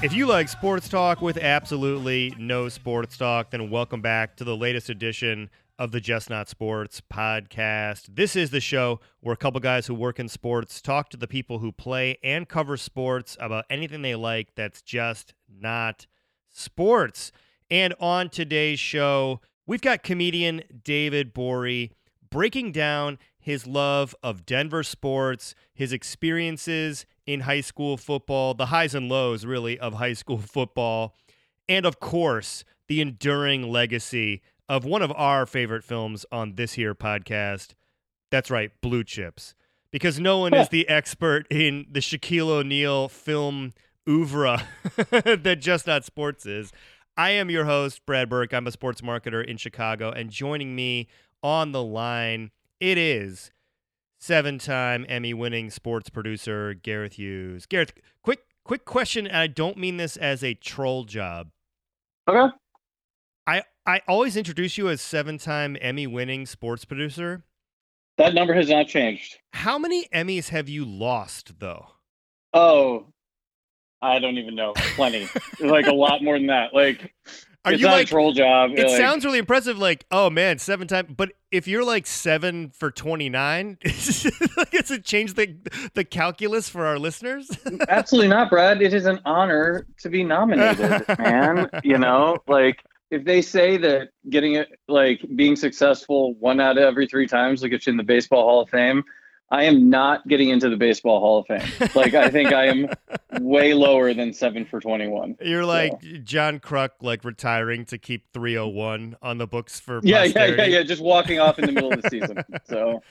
If you like sports talk with absolutely no sports talk, then welcome back to the latest edition of the Just Not Sports podcast. This is the show where a couple guys who work in sports talk to the people who play and cover sports about anything they like that's just not sports. And on today's show, we've got comedian David Gborie breaking down his love of Denver sports, his experiences in high school football, the highs and lows, really, of high school football, and of course, the enduring legacy of one of our favorite films on this here podcast. That's right, Blue Chips. Because no one is the expert in the Shaquille O'Neal film oeuvre that Just Not Sports is. I am your host, Brad Burke. I'm a sports marketer in Chicago, and joining me on the line, it is seven time Emmy winning sports producer Gareth Hughes. Gareth, quick quick question, and I don't mean this as a troll job. Okay. I I always introduce you as seven time Emmy winning sports producer. That number has not changed. How many Emmys have you lost though? Oh, I don't even know. Plenty. like a lot more than that. Like Are it's you not like a troll job. it like, sounds really impressive like oh man seven times but if you're like seven for 29 does it change the the calculus for our listeners absolutely not, Brad. It is an honor to be nominated, man. You know, like if they say that getting it like being successful one out of every three times will get you in the baseball hall of fame. I am not getting into the baseball hall of fame. Like I think I am way lower than seven for twenty-one. You're like John Kruk, like retiring to keep 301 on the books for Yeah, yeah, yeah, yeah. Just walking off in the middle of the season. So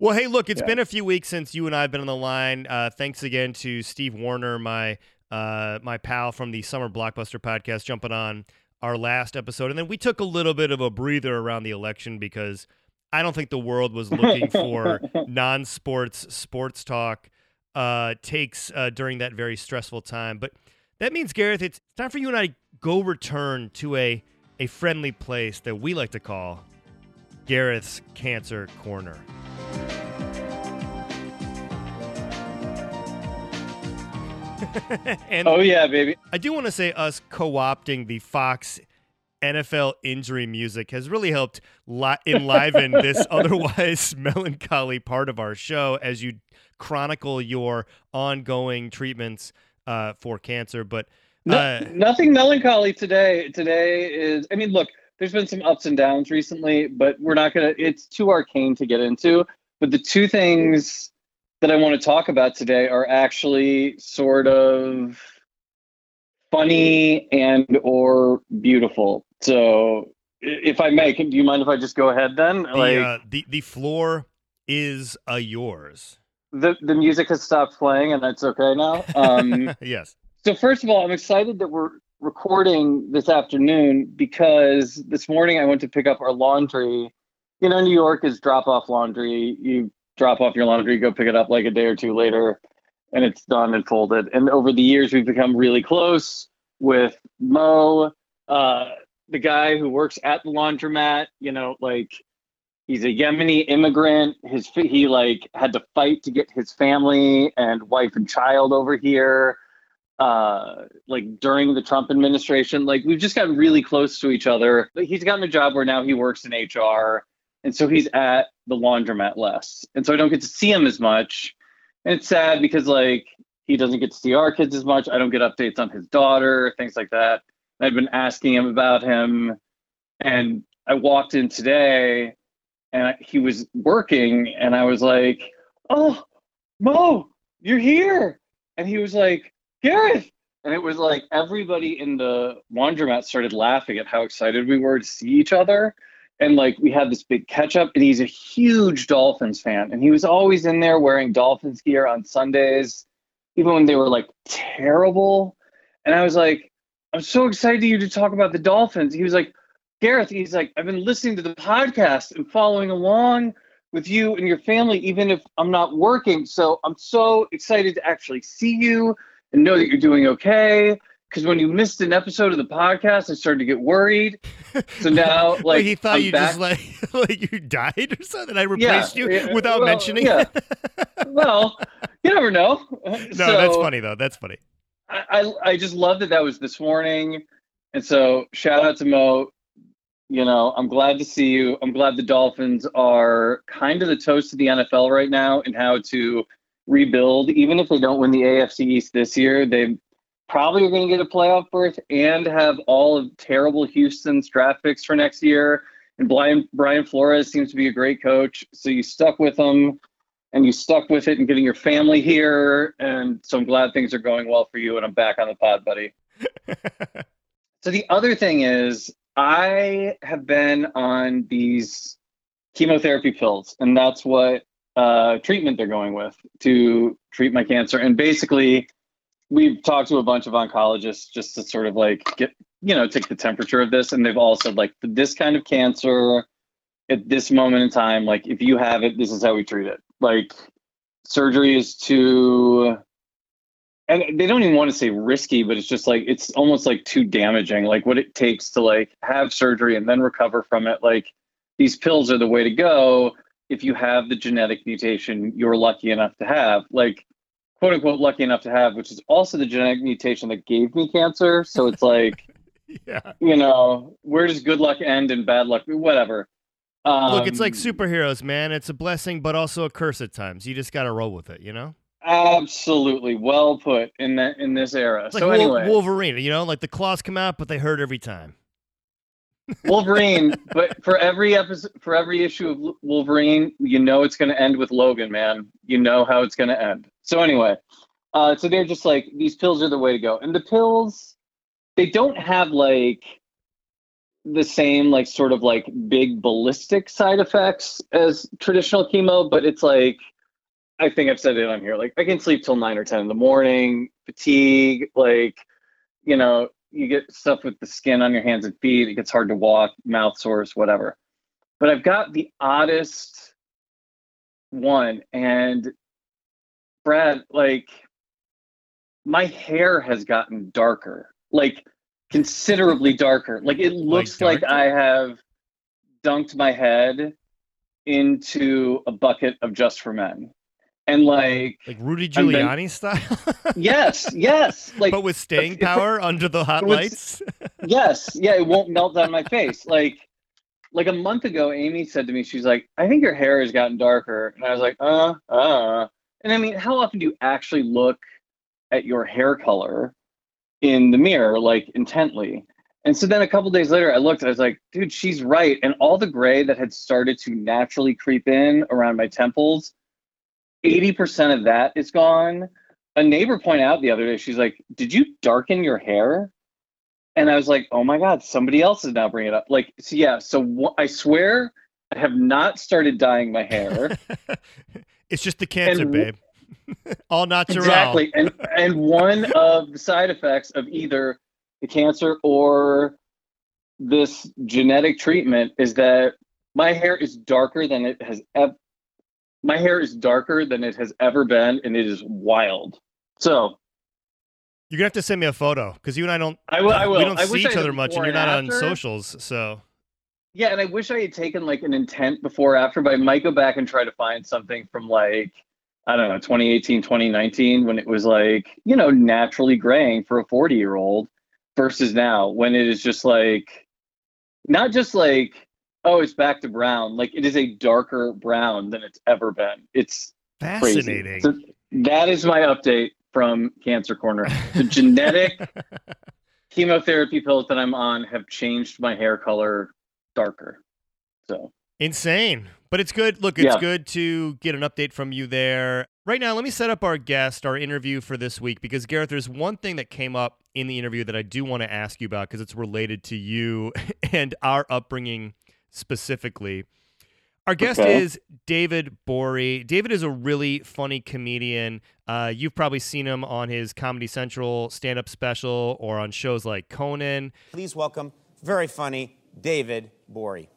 Well, hey, look, it's Yeah. been a few weeks since you and I have been on the line. Uh, thanks again to Steve Warner, my uh, my pal from the Summer Blockbuster podcast, jumping on our last episode, and then we took a little bit of a breather around the election because I don't think the world was looking for non-sports sports talk uh, takes uh, during that very stressful time. But that means, Gareth, it's time for you and I to go return to a a friendly place that we like to call Gareth's Cancer Corner. Oh yeah, baby. I do want to say us co-opting the Fox NFL injury music has really helped li- enliven this otherwise melancholy part of our show as you chronicle your ongoing treatments uh, for cancer. But No, uh, nothing melancholy today. Today is, I mean, look, there's been some ups and downs recently, but we're not going to, it's too arcane to get into. But the two things that I want to talk about today are actually sort of funny and or beautiful. So if I may, can, do you mind if I just go ahead then? the, like uh, the the floor is a yours. the, the music has stopped playing and that's okay now. Um, yes. So first of all, I'm excited that we're recording this afternoon because this morning I went to pick up our laundry. You know, New York is drop off laundry. You drop off your laundry, go pick it up like a day or two later, and it's done and folded. And over the years, we've become really close with Mo, uh, the guy who works at the laundromat. You know, like he's a Yemeni immigrant. His he like had to fight to get his family and wife and child over here uh like during the Trump administration like we've just gotten really close to each other Like, he's gotten a job where now he works in HR and so he's at the laundromat less and so I don't get to see him as much and it's sad because like he doesn't get to see our kids as much I don't get updates on his daughter things like that I've been asking him about him and I walked in today and I- he was working and I was like oh Mo you're here and he was like Gareth. And it was like everybody in the laundromat started laughing at how excited we were to see each other. And like we had this big catch up, and he's a huge Dolphins fan. And he was always in there wearing Dolphins gear on Sundays, even when they were like terrible. And I was like, I'm so excited to you to talk about the Dolphins. He was like, Gareth, he's like, I've been listening to the podcast and following along with you and your family, even if I'm not working. So I'm so excited to actually see you and know that you're doing okay. Because when you missed an episode of the podcast, I started to get worried. So now, like, Wait, he thought I'm you back. just like like you died or something. I Yeah, replaced you yeah, without well, mentioning yeah. it. well, you never know. no, that's funny though. That's funny. I, I, I just love that that was this morning. And so shout out to Mo. You know, I'm glad to see you. I'm glad the Dolphins are kind of the toast of the NFL right now and how to rebuild. Even if they don't win the AFC East this year, they probably are going to get a playoff berth and have all of terrible Houston's draft picks for next year. And Brian Brian Flores seems to be a great coach, so you stuck with him and you stuck with it and getting your family here. And so I'm glad things are going well for you. And I'm back on the pod, buddy. so the other thing is, I have been on these chemotherapy pills, and that's what uh, treatment they're going with to treat my cancer. And basically, we've talked to a bunch of oncologists just to sort of like get, you know, take the temperature of this. And they've all said, like, this kind of cancer at this moment in time, like, if you have it, this is how we treat it like surgery is too and they don't even want to say risky but it's just like it's almost like too damaging like what it takes to like have surgery and then recover from it like these pills are the way to go if you have the genetic mutation you're lucky enough to have like quote unquote lucky enough to have which is also the genetic mutation that gave me cancer so it's like yeah you know where does good luck end and bad luck whatever um, Look, it's like um, superheroes, man. It's a blessing, but also a curse at times. You just got to roll with it, you know. Absolutely, well put in that in this era. It's so like anyway, Wolverine, you know, like the claws come out, but they hurt every time. Wolverine, but for every episode, for every issue of Wolverine, you know it's going to end with Logan, man. You know how it's going to end. So anyway, uh, so they're just like these pills are the way to go, and the pills, they don't have like the same like sort of like big ballistic side effects as traditional chemo, but it's like I think I've said it on here. Like I can sleep till nine or ten in the morning, fatigue, like you know, you get stuff with the skin on your hands and feet, it gets hard to walk, mouth sores, whatever. But I've got the oddest one and Brad, like my hair has gotten darker. Like considerably darker. Like it looks like, like I have dunked my head into a bucket of just for men. And like like Rudy Giuliani been, style. yes, yes. Like but with staying power under the hot lights. yes, yeah, it won't melt on my face. Like like a month ago, Amy said to me, she's like, I think your hair has gotten darker. And I was like, uh, uh. And I mean, how often do you actually look at your hair color in the mirror, like intently. And so then a couple days later, I looked, I was like, dude, she's right. And all the gray that had started to naturally creep in around my temples, 80% of that is gone. A neighbor pointed out the other day, she's like, did you darken your hair? And I was like, oh my God, somebody else is now bringing it up. Like, so yeah, so wh- I swear I have not started dyeing my hair. it's just the cancer, and, babe. All natural. Exactly. And and one of the side effects of either the cancer or this genetic treatment is that my hair is darker than it has ever my hair is darker than it has ever been and it is wild. So you're gonna have to send me a photo because you and I don't. I will. I will. We don't I see each other much, and you're not on socials. So yeah, and I wish I had taken like an intent before after, but I might go back and try to find something from like I don't know, 2018, 2019, when it was like, you know, naturally graying for a 40 year old versus now when it is just like, not just like, oh, it's back to brown. Like it is a darker brown than it's ever been. It's fascinating. So that is my update from Cancer Corner. The genetic chemotherapy pills that I'm on have changed my hair color darker. So insane. But it's good. Look, it's yeah. good to get an update from you there. Right now, let me set up our guest, our interview for this week, because Gareth, there's one thing that came up in the interview that I do want to ask you about because it's related to you and our upbringing specifically. Our guest okay. is David Gborie. David is a really funny comedian. Uh, you've probably seen him on his Comedy Central stand up special or on shows like Conan. Please welcome, very funny, David Gborie.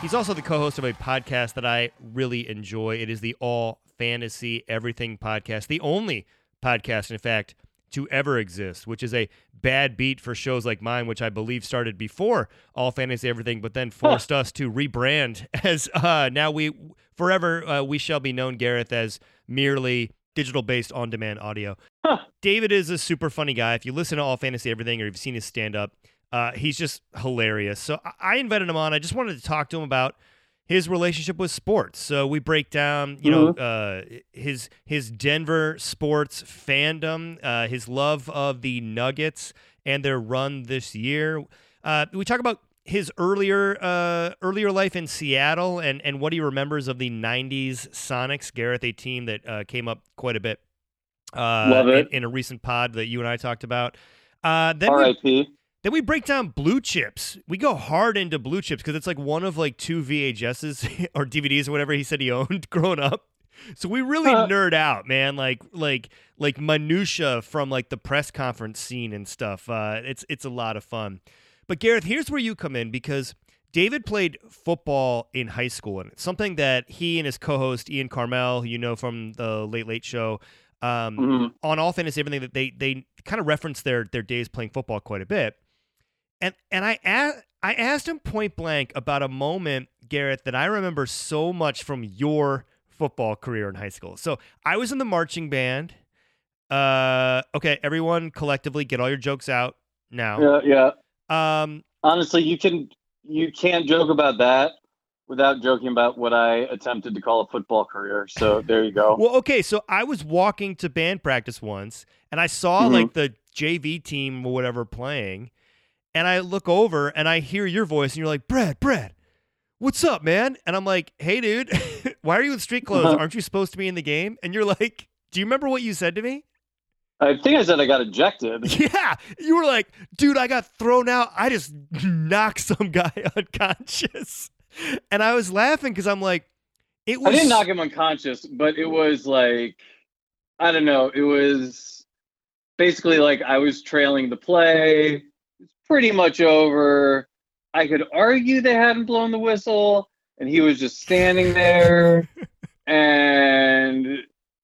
He's also the co host of a podcast that I really enjoy. It is the All Fantasy Everything podcast, the only podcast, in fact, to ever exist, which is a bad beat for shows like mine, which I believe started before All Fantasy Everything, but then forced huh. us to rebrand as uh, now we forever uh, we shall be known, Gareth, as merely digital based on demand audio. Huh. David is a super funny guy. If you listen to All Fantasy Everything or you've seen his stand up, uh, he's just hilarious. So I-, I invited him on. I just wanted to talk to him about his relationship with sports. So we break down, you know, uh, his his Denver sports fandom, uh, his love of the Nuggets and their run this year. Uh, we talk about his earlier uh, earlier life in Seattle and and what he remembers of the '90s Sonics, Gareth, a team that uh, came up quite a bit. Uh, Love it. In, in a recent pod that you and I talked about. Uh, then R.I.P. then we break down blue chips. We go hard into blue chips because it's like one of like two VHSs or DVDs or whatever he said he owned growing up. So we really Huh. nerd out, man. Like like like minutia from like the press conference scene and stuff. Uh, it's it's a lot of fun. But Gareth, here's where you come in because David played football in high school, and it's something that he and his co-host Ian Karmel, you know from the Late Late Show, um, Mhm. on all fantasy everything that they they kind of reference their their days playing football quite a bit and and i asked i asked him point blank about a moment garrett that i remember so much from your football career in high school so i was in the marching band uh okay everyone collectively get all your jokes out now Yeah, yeah. um Honestly, you can you can't joke about that without joking about what I attempted to call a football career. So there you go. Well, okay, so I was walking to band practice once and I saw Mhm. like the JV team or whatever playing, and I look over and I hear your voice and you're like, Brad, Brad, what's up, man? And I'm like, hey, dude, why are you in street clothes? Uh-huh. Aren't you supposed to be in the game? And you're like, do you remember what you said to me? I think I said I got ejected. Yeah, you were like, dude, I got thrown out. I just knocked some guy unconscious. And I was laughing because I'm like, it was I didn't knock him unconscious, but it was like I don't know. It was basically like I was trailing the play. Pretty much over. I could argue they hadn't blown the whistle, and he was just standing there, and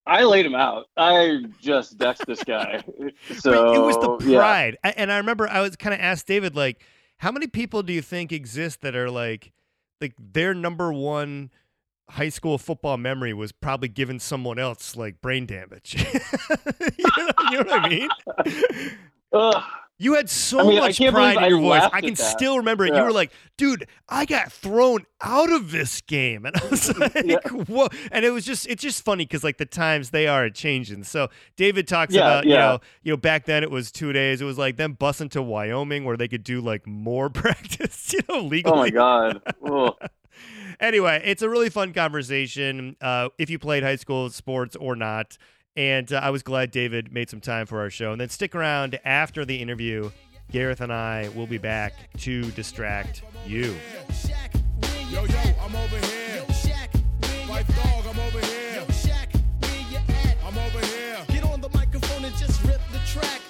I laid him out. I just dexed this guy. So But it was the yeah. pride. I- And I remember I was kind of asked David, like, how many people do you think exist that are like, like their number one high school football memory was probably giving someone else like brain damage. you, know, you know what I mean? Ugh. You had so I mean, much pride in your I voice. I can still remember it. You were like, dude, I got thrown out of this game. And I was like, Yeah. whoa. And it was just, it's just funny because like the times they are changing. So David talks Yeah, about, you know, you know, back then it was two days. It was like them busing to Wyoming where they could do like more practice, you know, legally. Oh my god. Anyway, it's a really fun conversation. Uh, if you played high school sports or not. And uh, I was glad David made some time for our show. And then stick around after the interview. Gareth and I will be back to distract you. Yo, yo, I'm over here. Fight dog, I'm over here. I'm over here. Get on the microphone and just rip the track.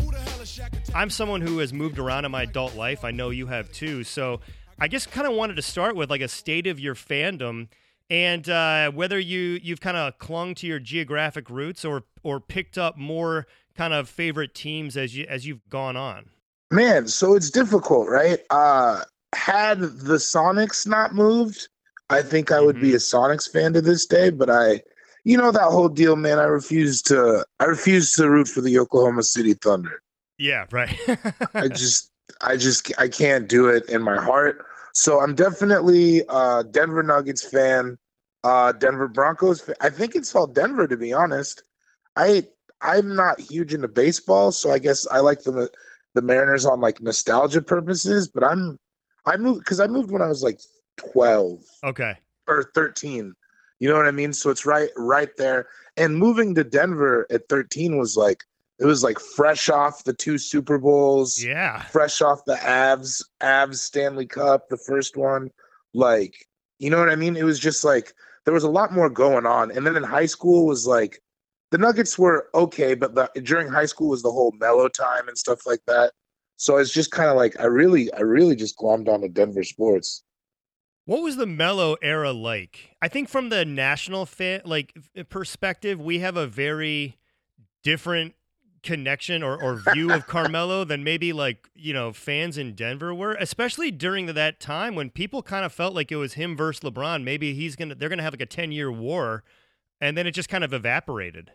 Who the hell is Shaq? and I'm someone who has moved around in my adult life. I know you have too. So I just kind of wanted to start with like a state of your fandom and uh, whether you you've kind of clung to your geographic roots or or picked up more kind of favorite teams as you as you've gone on. Man, so it's difficult, right? Uh had the Sonics not moved, I think I would be a Sonics fan to this day, but I you know that whole deal, man. I refuse to I refuse to root for the Oklahoma City Thunder. Yeah, right. I just I just I can't do it in my heart. So I'm definitely a Denver Nuggets fan, uh Denver Broncos fan. I think it's all Denver to be honest. I I'm not huge into baseball, so I guess I like the the Mariners on like nostalgia purposes, but I'm I moved cuz I moved when I was like 12 okay. or 13. You know what I mean? So it's right right there. And moving to Denver at 13 was like it was like fresh off the two Super Bowls Yeah. fresh off the Avs Avs Stanley Cup, the first one. Like, you know what I mean? It was just like there was a lot more going on. And then in high school was like the Nuggets were okay, but the, during high school was the whole Melo time and stuff like that. So it's just kind of like I really, I really just glommed on to Denver sports. What was the Melo era like? I think from the national fan like perspective, we have a very different connection or, or view of Carmelo than maybe like you know fans in Denver were, especially during that time when people kind of felt like it was him versus LeBron. Maybe he's gonna they're gonna have like a ten year war and then it just kind of evaporated.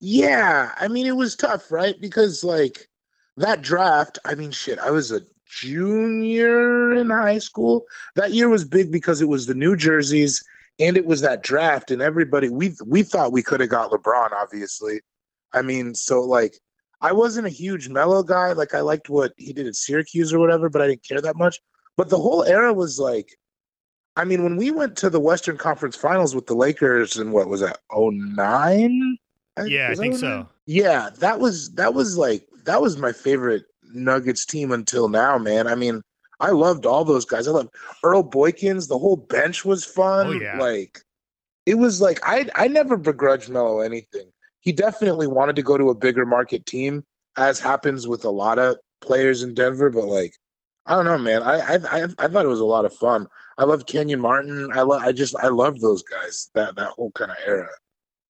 Yeah, I mean it was tough, right? Because like that draft, I mean shit, I was a junior in high school. That year was big because it was the New Jerseys and it was that draft and everybody we we thought we could have got LeBron obviously. I mean, so like I wasn't a huge Melo guy, like I liked what he did at Syracuse or whatever, but I didn't care that much. But the whole era was like I mean, when we went to the Western Conference Finals with the Lakers and what was that? oh nine? Yeah, I Was think 09? so. Yeah, that was that was like that was my favorite Nuggets team until now, man. I mean, I loved all those guys. I loved Earl Boykins. The whole bench was fun. Oh, yeah. Like it was like I I never begrudged Melo anything. He definitely wanted to go to a bigger market team, as happens with a lot of players in Denver. But like, I don't know, man. I I I, I thought it was a lot of fun. I love Kenyon Martin. I love. I just I love those guys. That that whole kind of era.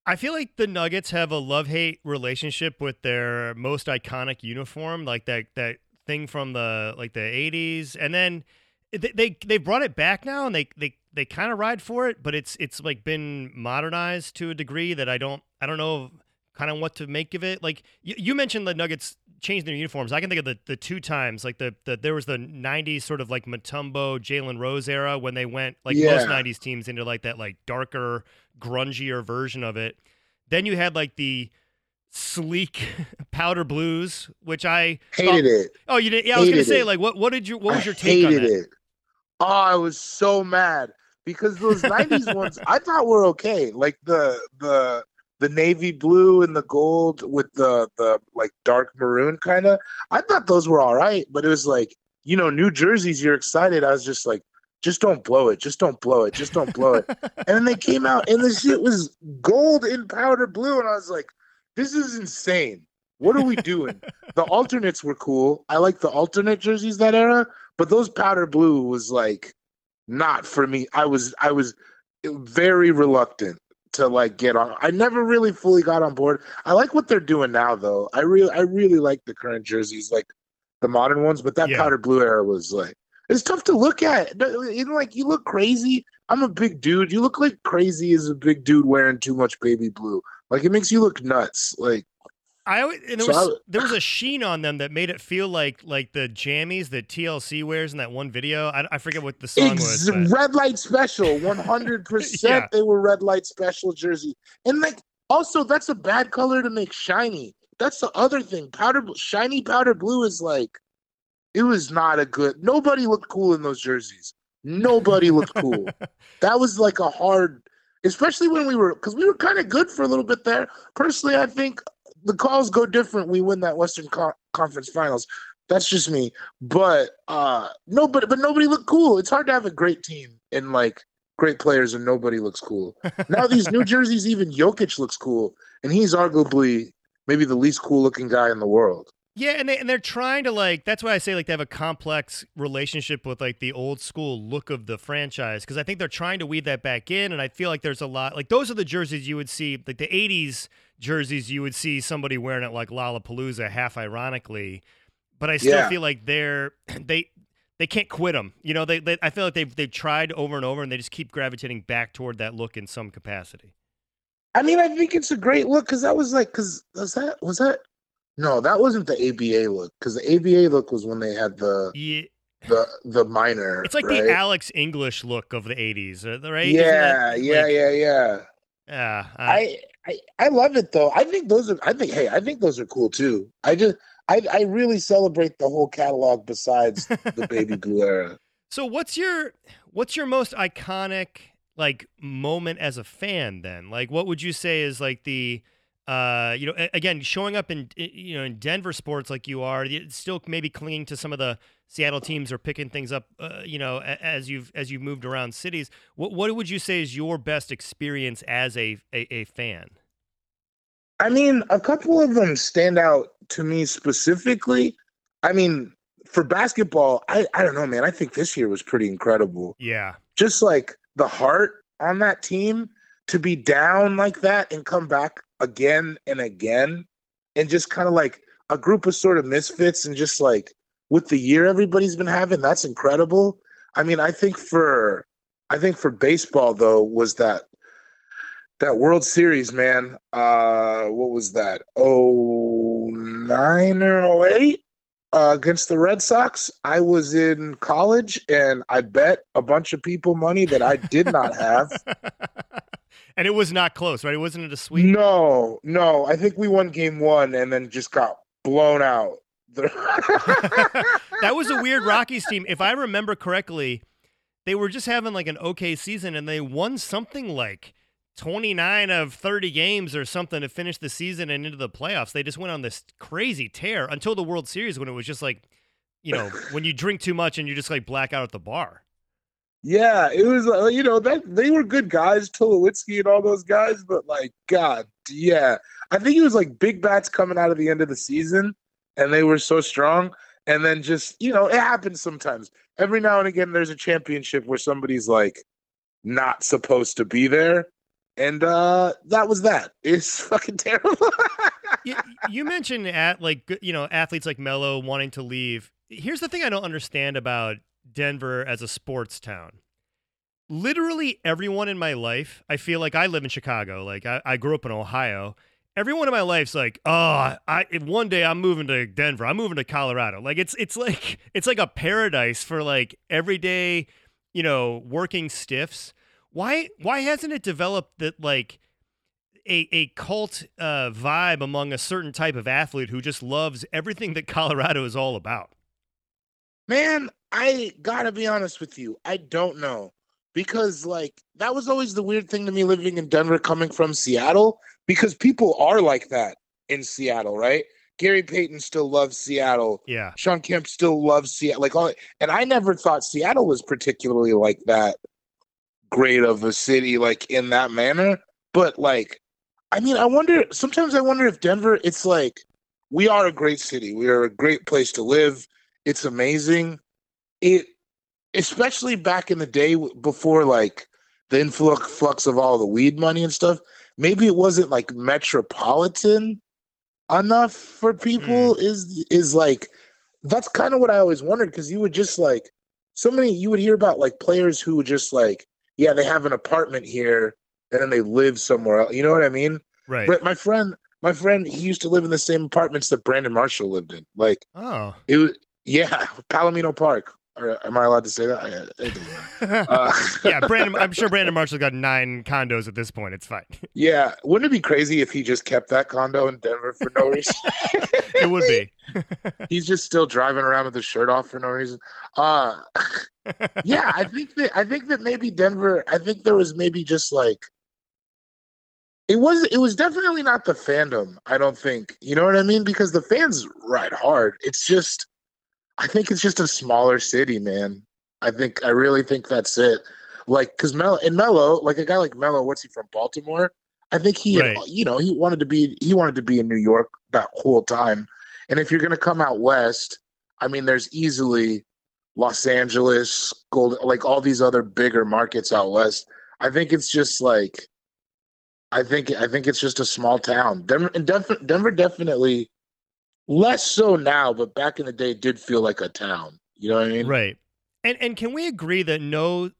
I feel like the Nuggets have a love hate relationship with their most iconic uniform, like that that thing from the like the '80s, and then they they, they brought it back now, and they they they kind of ride for it, but it's it's like been modernized to a degree that I don't I don't know kind of what to make of it. Like you, you mentioned the Nuggets changed their uniforms. I can think of the the two times like the, the there was the '90s sort of like Mutombo, Jalen Rose era when they went like most '90s teams into like that like darker, grungier version of it. Then you had like the sleek powder blues, which I Hated it. Oh, you did? Yeah, I was gonna say it. like what what did you what was I your take on that? it. Oh, I was so mad because those '90s ones I thought were okay, like the the the navy blue and the gold with the the like dark maroon kind of. I thought those were all right, but it was like you know New Jersey's. You're excited. I was just like, just don't blow it. Just don't blow it. Just don't blow it. and then they came out and the shit was gold in powder blue, and I was like, this is insane. What are we doing? the alternates were cool. I like the alternate jerseys that era, but those powder blue was like not for me. I was I was very reluctant to like get on. I never really fully got on board. I like what they're doing now though. I really I really like the current jerseys, like the modern ones, but that Yeah. powder blue era was like it's tough to look at. You know, like you look crazy. I'm a big dude. You look like crazy as a big dude wearing too much baby blue. Like it makes you look nuts. Like I always, and there So was I- there was a sheen on them that made it feel like like the jammies that TLC wears in that one video. I, I forget what the song Ex- was. but- red light special, one hundred percent. They were red light special jersey, and like also that's a bad color to make shiny. That's the other thing. Powder shiny powder blue is like, it was not a good. Nobody looked cool in those jerseys. Nobody looked cool. That was like a hard, especially when we were because we were kind of good for a little bit there. Personally, I think the calls go different. We win that Western Con- Conference Finals. That's just me. But uh nobody but nobody looked cool. It's hard to have a great team and like great players and nobody looks cool. Now these New Jerseys, even Jokic looks cool, and he's arguably maybe the least cool looking guy in the world. Yeah, and they and they're trying to like that's why I say like they have a complex relationship with like the old school look of the franchise because I think they're trying to weave that back in and I feel like there's a lot like those are the jerseys you would see like the 80s jerseys you would see somebody wearing it like Lollapalooza half ironically but I still Yeah. feel like they're they they can't quit them. You know, they, they I feel like they've they've tried over and over and they just keep gravitating back toward that look in some capacity. I mean, I think it's a great look because that was like, because was that was that? No, that wasn't the ABA look because the ABA look was when they had the Yeah, the the minor. it's like right? the Alex English look of the 80s, uh, right? Yeah, that, yeah, like- yeah, yeah. Yeah, uh, I, I I love it though. I think those are. I think hey, I think those are cool too. I just I I really celebrate the whole catalog besides the baby blue era. So what's your what's your most iconic like moment as a fan then? Like what would you say is like the uh you know again showing up in you know in Denver sports like you are still maybe clinging to some of the Seattle teams or picking things up uh, you know as you've as you've moved around cities. What what would you say is your best experience as a a, a fan? I mean, a couple of them stand out to me specifically. I mean, for basketball, I I don't know, man. I think this year was pretty incredible. Yeah. just like the heart on that team to be down like that and come back again and again and just kind of like a group of sort of misfits and just like with the year everybody's been having that's incredible i mean i think for i think for baseball though was that that World Series, man. Uh, what was that? Oh nine or oh eight uh, against the Red Sox. I was in college and I bet a bunch of people money that I did not have. and it was not close, right? It wasn't a sweep. No, no. I think we won game one and then just got blown out. that was a weird Rockies team. If I remember correctly, they were just having like an okay season and they won something like 29 of 30 games or something to finish the season and into the playoffs. They just went on this crazy tear until the World Series when it was just like, you know, when you drink too much and you just like black out at the bar. Yeah, it was uh, you know that they were good guys, Tulowitzki and all those guys, but like God, yeah, I think it was like big bats coming out of the end of the season, and they were so strong, and then just you know it happens sometimes. Every now and again, there's a championship where somebody's like not supposed to be there, and uh that was that. It's fucking terrible. you, you mentioned at like you know athletes like Melo wanting to leave. Here's the thing I don't understand about Denver as a sports town. Literally everyone in my life, I feel like I live in Chicago. Like I, I grew up in Ohio. Everyone in my life's like, oh, I one day I'm moving to Denver. I'm moving to Colorado. Like it's it's like it's like a paradise for like everyday, you know, working stiffs why why hasn't it developed that like a, a cult uh, vibe among a certain type of athlete who just loves everything that Colorado is all about? Man, I gotta be honest with you. I don't know. Because like that was always the weird thing to me living in Denver coming from Seattle, because people are like that in Seattle, right? Gary Payton still loves Seattle. Yeah. Shawn Kemp still loves Seattle. Like all and I never thought Seattle was particularly like that great of a city like in that manner. But like, I mean, I wonder. Sometimes I wonder if Denver. It's like we are a great city. We are a great place to live. It's amazing. It, especially back in the day before like the influx of all the weed money and stuff. Maybe it wasn't like metropolitan enough for people. Mm. Is is like that's kind of what I always wondered because you would just like so many you would hear about like players who would just like yeah, they have an apartment here and then they live somewhere else. You know what I mean? Right. But my friend, my friend, he used to live in the same apartments that Brandon Marshall lived in. Like, oh, it was yeah, Palomino Park. Am I allowed to say that? uh, yeah, Brandon. I'm sure Brandon Marshall got nine condos at this point. It's fine. Yeah, wouldn't it be crazy if he just kept that condo in Denver for no reason? it would be. He's just still driving around with his shirt off for no reason. Uh yeah, I think that I think that maybe Denver. I think there was maybe just like it was. It was definitely not the fandom. I don't think you know what I mean because the fans ride hard. It's just I think it's just a smaller city, man. I think I really think that's it. Like, cause Melo and Melo, like a guy like Melo, what's he from Baltimore? I think he, right. had, you know, he wanted to be he wanted to be in New York that whole time. And if you're gonna come out west, I mean, there's easily Los Angeles, Gold, like all these other bigger markets out west. I think it's just like, I think I think it's just a small town. Denver, and Denver, Denver definitely Less so now, but back in the day, it did feel like a town. You know what I mean? Right. And and can we agree that no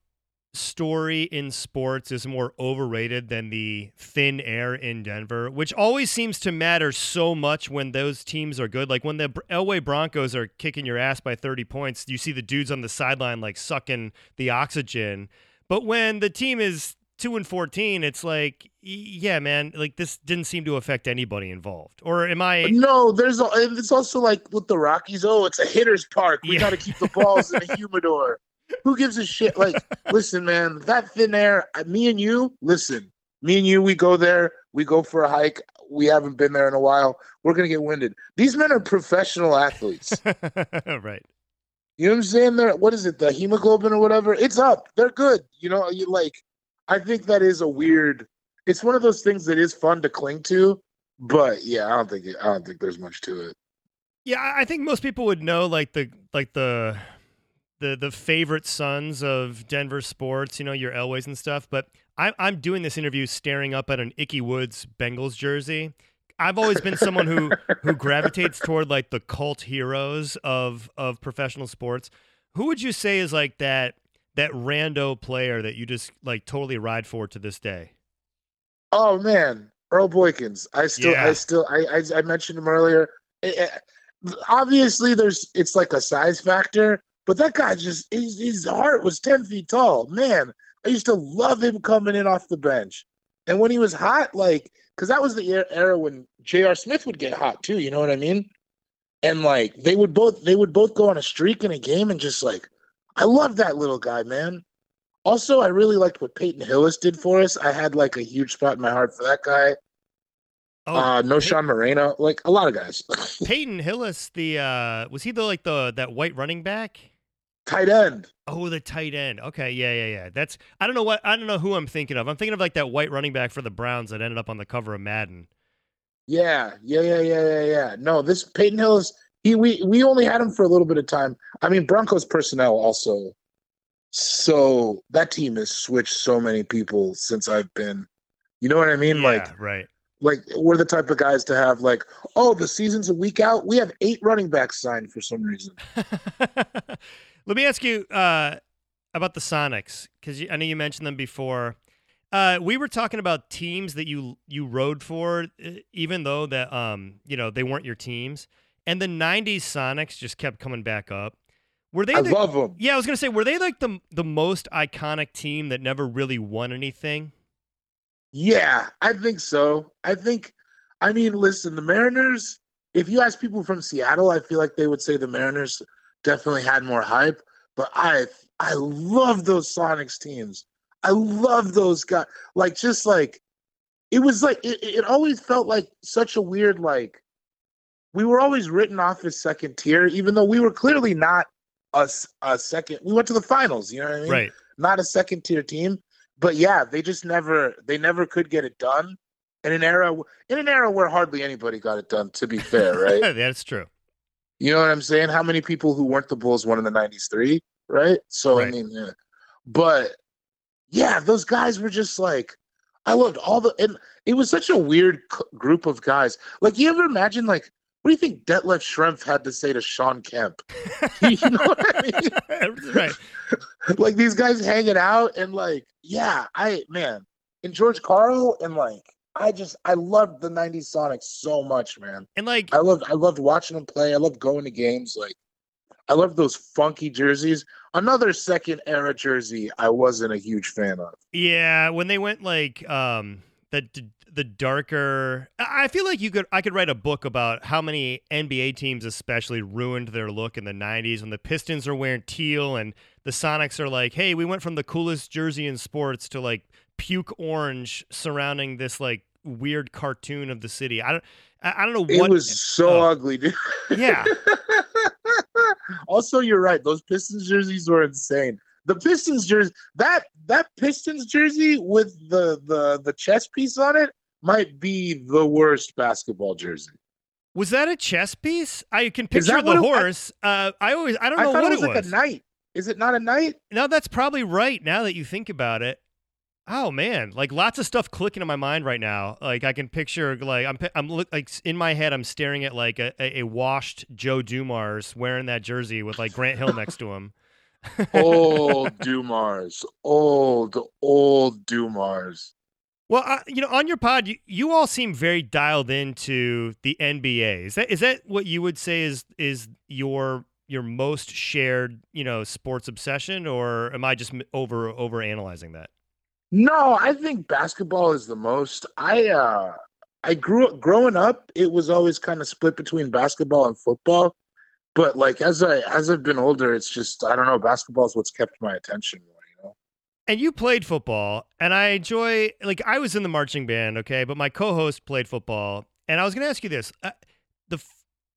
story in sports is more overrated than the thin air in Denver, which always seems to matter so much when those teams are good. Like when the Elway Broncos are kicking your ass by 30 points, you see the dudes on the sideline like sucking the oxygen. But when the team is two and fourteen, it's like, yeah, man, like this didn't seem to affect anybody involved. Or am I? No, there's. It's also like with the Rockies. Oh, it's a hitter's park. We yeah. got to keep the balls in the humidor. Who gives a shit? Like, listen, man, that thin air. Me and you, listen. Me and you, we go there. We go for a hike. We haven't been there in a while. We're gonna get winded. These men are professional athletes. right. You know what I'm saying? They're what is it? The hemoglobin or whatever. It's up. They're good. You know, you like I think that is a weird. It's one of those things that is fun to cling to, but yeah, I don't think it, I don't think there's much to it. Yeah, I think most people would know like the like the the the favorite sons of Denver sports, you know, your Elways and stuff. But I'm I'm doing this interview staring up at an Ickey Woods Bengals jersey. I've always been someone who who gravitates toward like the cult heroes of of professional sports. Who would you say is like that that rando player that you just like totally ride for to this day? Oh man, Earl Boykins. I still, Yeah. I still, I, I, I mentioned him earlier. Eh, eh, Obviously, there's, it's like a size factor, but that guy just, his, his heart was ten feet tall. Man, I used to love him coming in off the bench, and when he was hot, like, because that was the era- era when J.R. Smith would get hot too. You know what I mean? And like, they would both, they would both go on a streak in a game, and just like, I love that little guy, man. Also, I really liked what Peyton Hillis did for us. I had like a huge spot in my heart for that guy. Oh, uh, Knowshon Moreno, like a lot of guys. Peyton Hillis, the uh, was he the like the that white running back? Tight end. Oh, the tight end. Okay, yeah, yeah, yeah. That's I don't know what I don't know who I'm thinking of. I'm thinking of like that white running back for the Browns that ended up on the cover of Madden. Yeah, yeah, yeah, yeah, yeah, yeah. No, this Peyton Hillis, he we we only had him for a little bit of time. I mean, Broncos personnel also. So that team has switched so many people since I've been. You know what I mean? yeah, Like, right. like we're the type of guys to have like, oh, the season's a week out. We have eight running backs signed for some reason. Let me ask you uh, about the Sonics because I know you mentioned them before. Uh, we were talking about teams that you you rode for, even though that um you know they weren't your teams, and the '90s Sonics just kept coming back up. Were they? I the, love them. yeah, I was gonna say, were they like the the most iconic team that never really won anything? Yeah, I think so. I think, I mean, listen, the Mariners, if you ask people from Seattle, I feel like they would say the Mariners definitely had more hype. But I, I love those Sonics teams. I love those guys. Like, just like, it was like, it, it always felt like such a weird, like, we were always written off as second tier, even though we were clearly not a, a second. We went to the finals, you know what I mean? Right. not a second tier team. But yeah, they just never they never could get it done in an era in an era where hardly anybody got it done. To be fair, right? That's true. you know what I'm saying? How many people who weren't the Bulls won in the '90s? Three, right? So I mean, yeah. but yeah, those guys were just like I loved all the and it was such a weird c- group of guys. Like you ever imagine like. What do you think Detlef Schrempf had to say to Shawn Kemp? you know what I mean? right. like these guys hanging out and like yeah i man and George Karl and like i just i loved the 90s sonics so much man And like i loved i loved watching them play i loved going to games like i loved those funky jerseys another second era jersey i wasn't a huge fan of Yeah, when they went like um the the darker I feel like you could I could write a book about how many NBA teams especially ruined their look in the 90s when the Pistons are wearing teal and the Sonics are like, "Hey, we went from the coolest jersey in sports to like puke orange surrounding this like weird cartoon of the city." I don't I, don't know what it was so oh. ugly dude Yeah. also you're right those pistons jerseys were insane the pistons jersey that that pistons jersey with the the the chest piece on it might be the worst basketball jersey Was that a chess piece? I can picture the it- I- horse. uh I always I don't know what it was like a knight is it not a knight No, that's probably right now that you think about it. Oh man, like lots of stuff clicking in my mind right now. Like I can picture like I'm I'm look like in my head I'm staring at like a, a, a washed Joe Dumars wearing that jersey with like Grant Hill next to him. Old dumars old old dumars Well, uh, you know, on your pod, you, you all seem very dialed into the NBA. Is that is that what you would say is is your your most shared you know sports obsession, or am I just over over analyzing that? No, I think basketball is the most. I uh I grew up growing up, it was always kind of split between basketball and football. But like as I as I've been older, it's just I don't know, basketball is what's kept my attention more, you know. And you played football, and I enjoy like I was in the marching band, okay, but my co-host played football, and I was going to ask you this: uh, the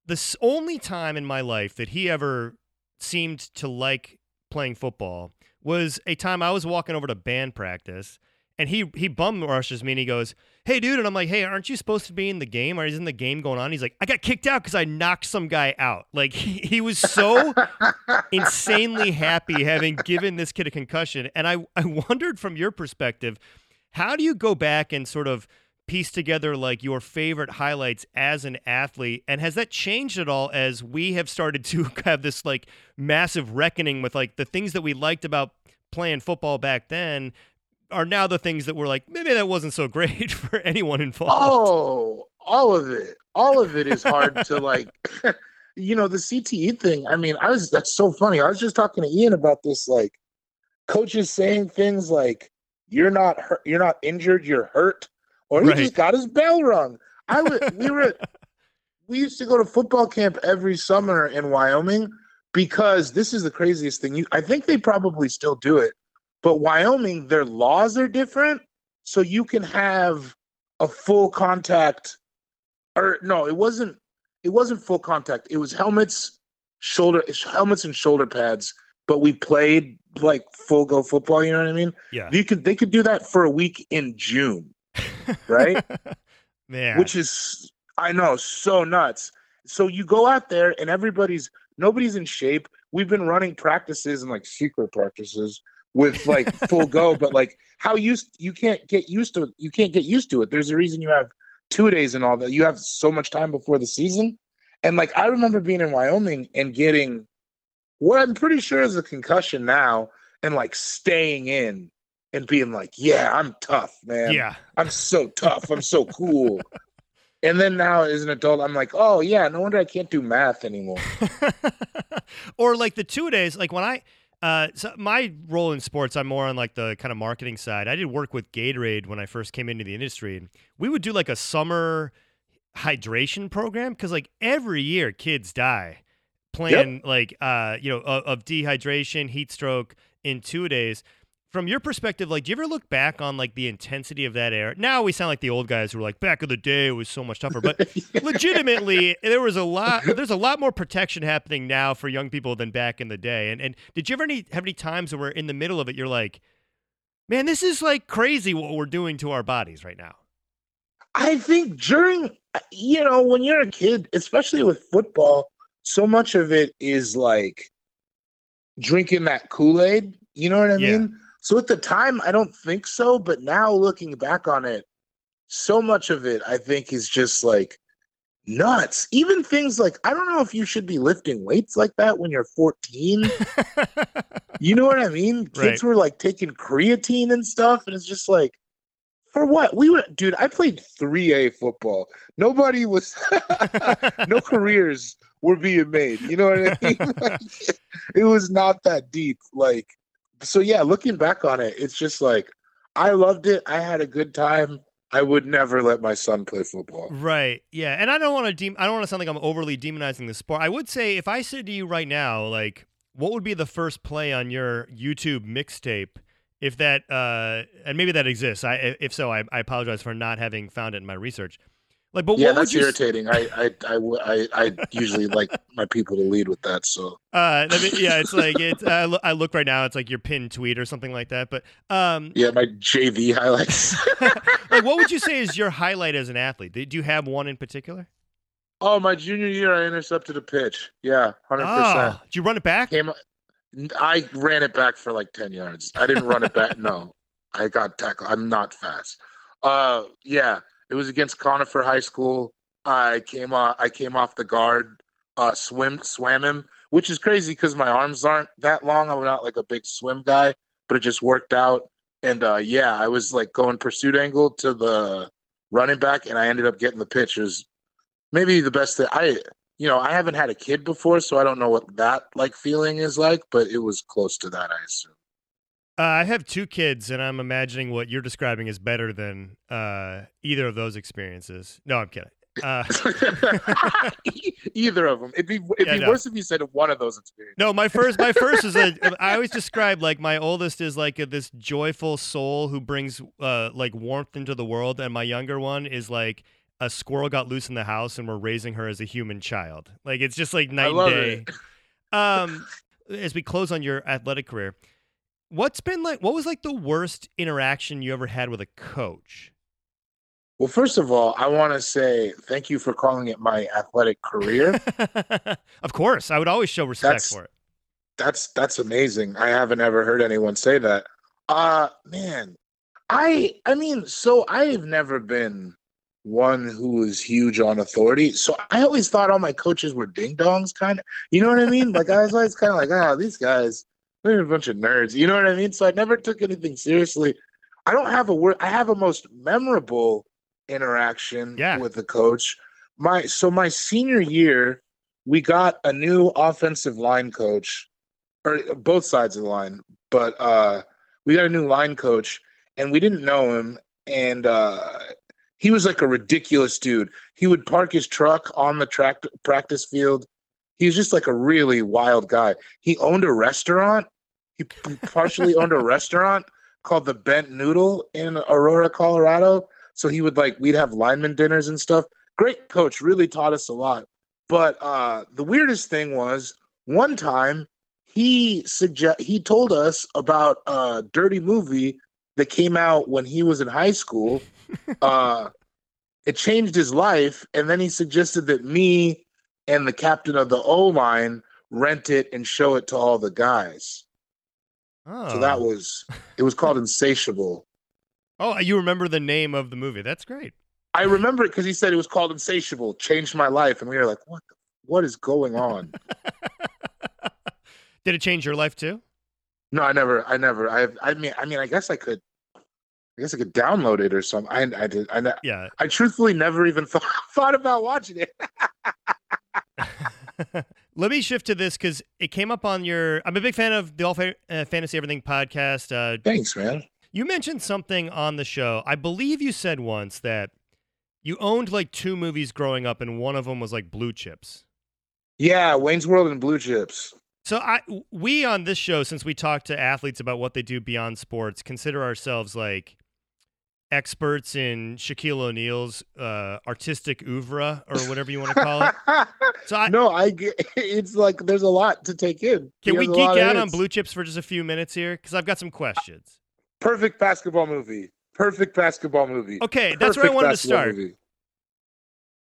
the only time in my life that he ever seemed to like playing football was a time I was walking over to band practice, and he he bum rushes me and he goes, "Hey, dude," and I'm like, "Hey, aren't you supposed to be in the game? Or isn't the game going on?" He's like, "I got kicked out because I knocked some guy out." Like he, he was so insanely happy having given this kid a concussion. And I, I wondered from your perspective, how do you go back and sort of piece together like your favorite highlights as an athlete? And has that changed at all as we have started to have this like massive reckoning with like the things that we liked about playing football back then are now the things that were like maybe that wasn't so great for anyone involved. Oh, all of it. All of it is hard to like you know, the CTE thing. I mean, I was that's so funny. I was just talking to Ian about this like coaches saying things like you're not hurt, you're not injured, you're hurt or he Right. just got his bell rung. I would we were we used to go to football camp every summer in Wyoming because this is the craziest thing. You I think they probably still do it. But Wyoming, their laws are different. So you can have a full contact or no, it wasn't it wasn't full contact. It was helmets, shoulder helmets and shoulder pads, but we played like full go football, you know what I mean? Yeah. You could they could do that for a week in June, right? Man. which is I know so nuts. So you go out there and everybody's nobody's in shape. We've been running practices and like secret practices with like full go, but like how used you can't get used to you can't get used to it. There's a reason you have two days and all that. You have so much time before the season. And like I remember being in Wyoming and getting what I'm pretty sure is a concussion now and like staying in and being like, yeah, I'm tough, man. yeah. I'm so tough. I'm so cool. And then now as an adult, I'm like, oh yeah, no wonder I can't do math anymore. or like the two days, like when I, uh, so my role in sports, I'm more on like the kind of marketing side. I did work with Gatorade when I first came into the industry, and we would do like a summer hydration program because like every year kids die playing like uh you know of, of dehydration, heat stroke in two days. From your perspective, like, do you ever look back on like the intensity of that era? Now we sound like the old guys who were like, back in the day, it was so much tougher. But legitimately there was a lot there's a lot more protection happening now for young people than back in the day and and did you ever any, have any times where in the middle of it you're like man this is like crazy what we're doing to our bodies right now I think during, uh, you know, when you're a kid, especially with football, so much of it is like drinking that Kool Aid. You know what I Yeah. mean? So at the time, I don't think so. But now looking back on it, so much of it, I think, is just like nuts. Even things like, I don't know if you should be lifting weights like that when you're 14. You know what I mean? Kids Right. were like taking creatine and stuff, and it's just like, for what? We were, dude. I played 3A football. Nobody was, no careers were being made. You know what I mean? Like, it was not that deep. Like, so yeah. Looking back on it, it's just like I loved it. I had a good time. I would never let my son play football. right yeah and i don't want to de- i don't want to sound like i'm overly demonizing the sport i would say if i said to you right now like what would be the first play on your youtube mixtape if that uh and maybe that exists i if so i, I apologize for not having found it in my research like but yeah, what would that's s- irritating. I, I, I, w- I, I usually like my people to lead with that. So Uh, I mean, yeah, it's like it's. I look, I look right now. It's like your pinned tweet or something like that. But um, yeah, my JV highlights. like, what would you say is your highlight as an athlete? Do you have one in particular? oh, my junior year, I intercepted a pitch. Yeah, hundred percent. Oh, did you run it back? Came, I ran it back for like ten yards. I didn't run it back. No, I got tackled. I'm not fast. Uh, yeah, it was against Conifer High School. I came off. I came off the guard. Uh, swim swam him, which is crazy because my arms aren't that long. I'm not like a big swim guy, but it just worked out. And uh, yeah, I was like going pursuit angle to the running back, and I ended up getting the pitch. It was maybe the best thing. I you know, I haven't had a kid before, so I don't know what that like feeling is like, but it was close to that, I assume. Uh, I have two kids, and I'm imagining what you're describing is better than uh, either of those experiences. No, I'm kidding. Uh, Either of them. It'd be it'd Yeah, be no. worse if you said one of those experiences. no, my first, my first is a. I always describe like my oldest is like a, this joyful soul who brings uh, like warmth into the world, and my younger one is like a squirrel got loose in the house, and we're raising her as a human child. Like it's just like night and day. it. um as we close on your athletic career what's been like what was like the worst interaction you ever had with a coach Well, first of all, I want to say thank you for calling it my athletic career. of course i would always show respect That's- for it that's that's amazing. I haven't ever heard anyone say that. Uh man, I I mean, so I've never been one who is huge on authority. So I always thought all my coaches were ding dongs, kind of. You know what I mean? Like I was always kind of like, ah, these guys, they're a bunch of nerds. You know what I mean? So I never took anything seriously. I don't have a word. I have a most memorable interaction Yeah. with the coach. My so my senior year, we got a new offensive line coach, or both sides of the line, but uh, we got a new line coach, and we didn't know him, and uh, he was like a ridiculous dude. He would park his truck on the track practice field. He was just like a really wild guy. He owned a restaurant. He partially owned a restaurant called the Bent Noodle in Aurora, Colorado. So he would like we'd have lineman dinners and stuff. Great coach, really taught us a lot. But uh the weirdest thing was one time he suggest he told us about a dirty movie that came out when he was in high school. uh it changed his life, and then he suggested that me and the captain of the O line rent it and show it to all the guys. Oh. So that oh. was it was called Insatiable. Oh, you remember the name of the movie? That's great. I remember it because he said it was called Insatiable, changed my life, and we were like, "What? The, what is going on?" Did it change your life too? no, I never, I never, I, I mean, I mean, I guess I could, I guess I could download it or something. I, I did, I, Yeah. I truthfully never even thought, thought about watching it. Let me shift to this because it came up on your. I'm a big fan of the All Fa- uh, Fantasy Everything podcast. Uh, Thanks, man. you mentioned something on the show. I believe you said once that you owned like two movies growing up, and one of them was like Blue Chips. Yeah, Wayne's World and Blue Chips. So I we on this show, since we talk to athletes about what they do beyond sports, consider ourselves like experts in Shaquille O'Neal's uh, artistic oeuvre or whatever you want to call it. So I, no, I it's like there's a lot to take in. He can we geek lot of out on. Blue Chips for just a few minutes here? Because I've got some questions. Perfect basketball movie. Perfect basketball movie. Okay, that's where I wanted to start. movie.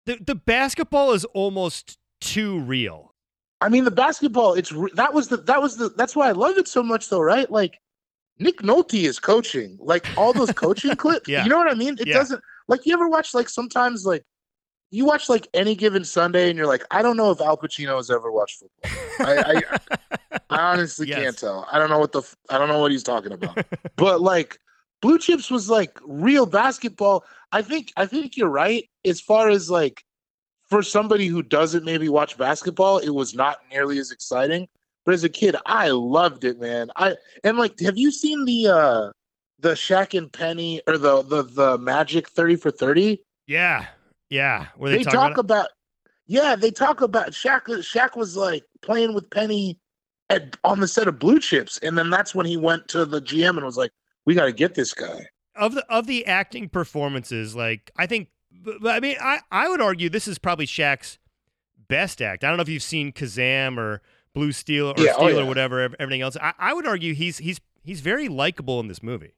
The the basketball is almost too real. I mean, the basketball. It's re- that was the that was the that's why I love it so much, though, right? Like Nick Nolte is coaching, like all those coaching clips. Yeah. You know what I mean? It Yeah. doesn't like you ever watch like sometimes like you watch like any given Sunday, and you're like, I don't know if Al Pacino has ever watched football. I, I, I honestly Yes. can't tell. I don't know what the I don't know what he's talking about. but like Blue Chips was like real basketball. I think I think you're right as far as like for somebody who doesn't maybe watch basketball, it was not nearly as exciting. But as a kid, I loved it, man. I and like have you seen the uh the Shaq and Penny or the the the Magic 30 for 30? Yeah, yeah. Where they, They, talk, about, about, yeah, they talk about Shaq Shaq was like playing with Penny at on the set of Blue Chips and then that's when he went to the GM and was like, "We got to get this guy." of the of the acting performances. Like I think, but I mean, I I would argue this is probably Shaq's best act. I don't know if you've seen Kazam or Blue Steel or Yeah, oh, Steel or whatever. Everything else. I, I would argue he's he's he's very likable in this movie.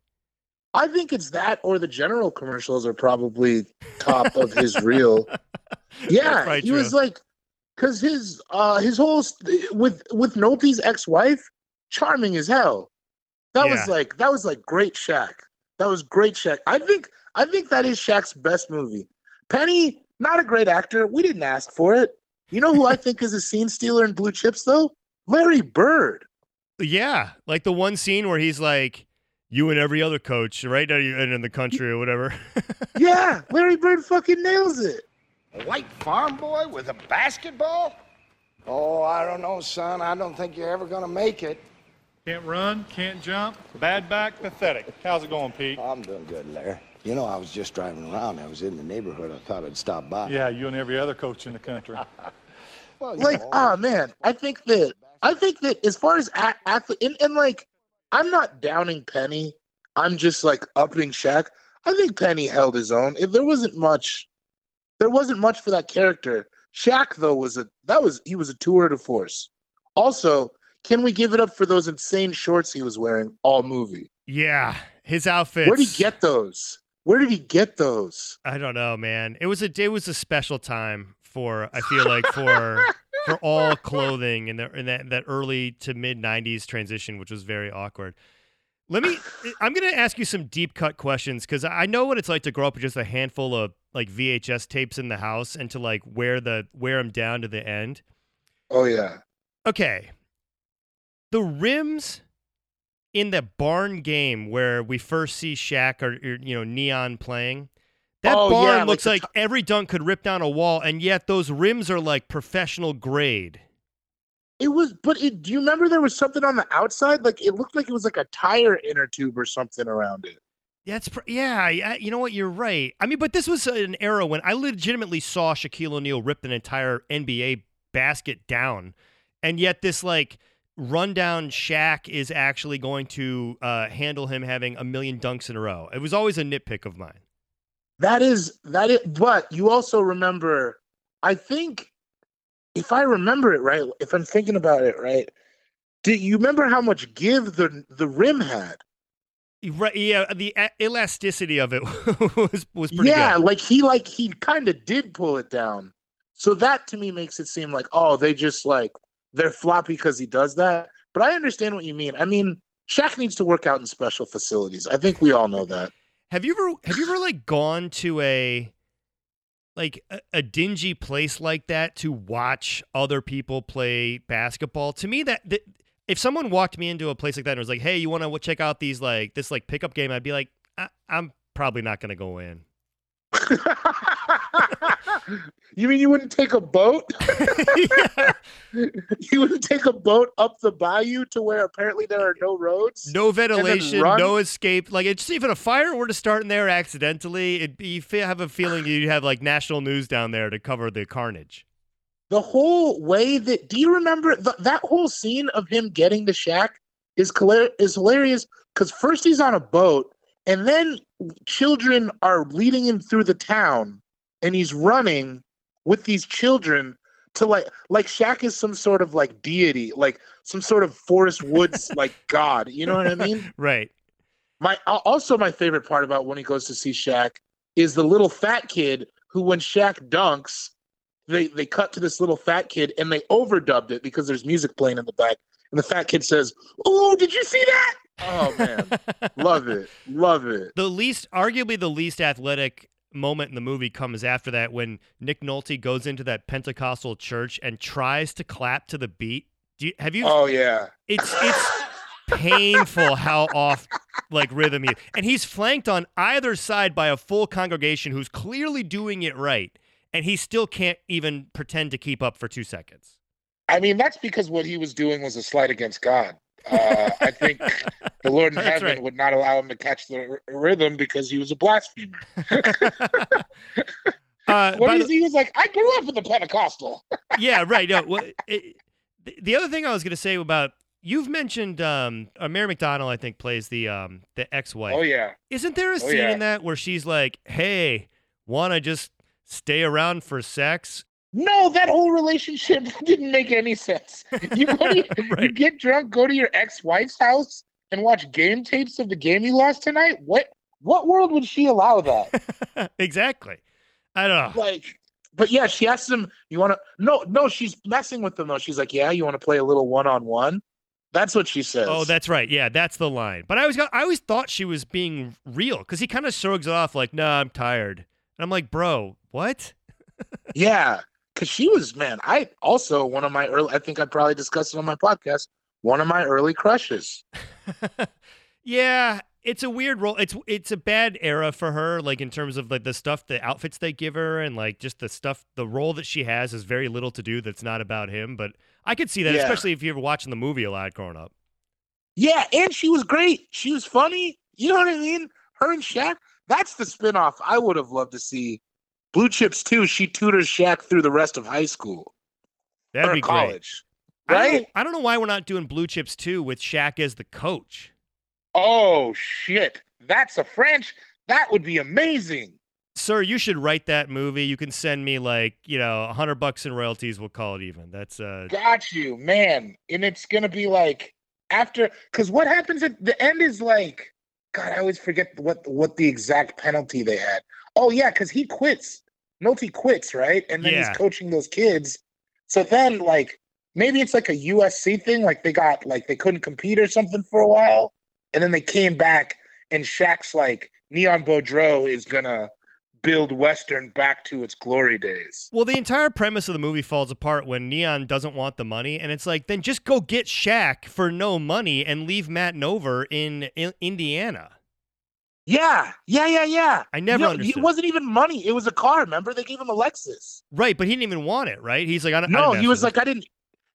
I think it's that or the general commercials are probably top of his reel. Yeah, he was like, because his uh his whole st- with with Nolte's ex-wife, charming as hell. That Yeah. was like that was like great Shaq. That was great Shaq. I think I think that is Shaq's best movie. Penny, not a great actor. We didn't ask for it. You know who I think is a scene stealer in Blue Chips though? Larry Bird. Yeah, like the one scene where he's like, "You and every other coach, right, and in the country or whatever." Yeah, Larry Bird fucking nails it. A white farm boy with a basketball? Oh, I don't know, son. I don't think you're ever gonna make it. Can't run, can't jump, bad back, pathetic. How's it going, Pete? I'm doing good, Larry. You know, I was just driving around. I was in the neighborhood. I thought I'd stop by. Yeah, you and every other coach in the country. Well, like know, oh man i think that i think that as far as athlete and, and like i'm not downing penny i'm just like upping Shaq. i think penny held his own if there wasn't much there wasn't much for that character Shaq though was a that was he was a tour de force also can we give it up for those insane shorts he was wearing all movie yeah, his outfits. where did he get those where did he get those I don't know, man. It was a it was a special time for I feel like for for all clothing in the in that that early to mid '90s transition, which was very awkward. Let me. I'm going to ask you some deep cut questions because I know what it's like to grow up with just a handful of like VHS tapes in the house and to like wear the wear them down to the end. oh yeah Okay, the rims in the barn game where we first see Shaq or, or you know Neon playing. That Oh, barn yeah, looks the like t- every dunk could rip down a wall, and yet those rims are like professional grade. It was, but it, do you remember there was something on the outside? Like it looked like it was like a tire inner tube or something around it. That's pr- yeah, yeah. You know what? You're right. I mean, but this was an era when I legitimately saw Shaquille O'Neal rip an entire NBA basket down, and yet this like rundown Shaq is actually going to uh, handle him having a million dunks in a row. It was always a nitpick of mine. That is that is, but you also remember. I think, if I remember it right, if I'm thinking about it right, do you remember how much give the the rim had? Right? Yeah, the elasticity of it was was pretty yeah, good. like he like he kind of did pull it down. So that to me makes it seem like oh they just like they're floppy because he does that. But I understand what you mean. I mean, Shaq needs to work out in special facilities. I think we all know that. Have you ever have you ever like gone to a like a, a dingy place like that to watch other people play basketball? To me, that, that if someone walked me into a place like that and was like, "Hey, you want to check out these like this like pickup game?" I'd be like, "I'm probably not going to go in." you mean you wouldn't take a boat? Yeah. you wouldn't take a boat up the bayou to where apparently there are no roads? No ventilation, no escape. Like it's if a fire were to start in there accidentally, it you have a feeling you'd have like national news down there to cover the carnage. The whole way that do you remember th- that whole scene of him getting the shack is is hilarious because first he's on a boat and then children are leading him through the town and he's running with these children to like like Shaq is some sort of like deity, like some sort of forest woods like god. You know what I mean? Right. My also my favorite part about when he goes to see Shaq is the little fat kid who, when Shaq dunks, they they cut to this little fat kid and they overdubbed it because there's music playing in the back, and the fat kid says, "Oh, did you see that?" Oh man, love it, love it. The least, arguably the least athletic moment in the movie comes after that when Nick Nolte goes into that Pentecostal church and tries to clap to the beat. Do you, have you? Oh yeah, It's it's painful how off like rhythm he and he's flanked on either side by a full congregation who's clearly doing it right, and he still can't even pretend to keep up for two seconds. I mean that's because what he was doing was a slight against God. Uh, I think the Lord in heaven right. would not allow him to catch the r- rhythm because he was a blasphemer. Uh, What by the- he was like? I grew up in the Pentecostal. yeah, right. No, well, it, the- the other thing I was going to say about you've mentioned um, uh, Mary McDonnell, I think, plays the um, the ex-wife. Oh yeah. Isn't there a Oh, scene yeah. in that where she's like, "Hey, want to just stay around for sex?" No, that whole relationship didn't make any sense. You go to, you get drunk, go to your ex-wife's house, and watch game tapes of the game you lost tonight. What what world would she allow that? exactly. I don't know. like, but yeah, she asks him, "You want to?" No, no, she's messing with him though. She's like, "Yeah, you want to play a little one-on-one?" That's what she says. Oh, that's right. Yeah, that's the line. But I always got, I always thought she was being real because he kind of shrugs it off like, "Nah, I'm tired." And I'm like, "Bro, what?" yeah, because she was man. I also one of my early. I think I probably discussed it on my podcast. One of my early crushes. yeah, it's a weird role. It's it's a bad era for her, like in terms of like the stuff, the outfits they give her, and like just the stuff. The role that she has is very little to do that's not about him. But I could see that, Yeah. especially if you were watching the movie a lot growing up. Yeah, and she was great. She was funny. You know what I mean? Her and Shaq. That's the spinoff I would have loved to see. Blue Chips too. She tutors Shaq through the rest of high school That'd be great. college. I don't, Right? I don't know why we're not doing Blue Chips too with Shaq as the coach. Oh shit. That's a French. That would be amazing. Sir, you should write that movie. You can send me like, you know, a hundred bucks in royalties. We'll call it even. That's uh Got you, man. And it's gonna be like after because what happens at the end is like God, I always forget what what the exact penalty they had. Oh yeah, because he quits. Nolte quits, right? And then Yeah. he's coaching those kids. So then like maybe it's like a USC thing, like they got like they couldn't compete or something for a while, and then they came back and Shaq's like Neon Boudeaux is gonna build Western back to its glory days. Well, the entire premise of the movie falls apart when Neon doesn't want the money, and it's like, then just go get Shaq for no money and leave Matt Nover in, in Indiana. Yeah, yeah, yeah, yeah. I never No, understood. It wasn't even money. It was a car. Remember, they gave him a Lexus. Right, but he didn't even want it, right? He's like, I don't. I No, didn't he was like, I didn't.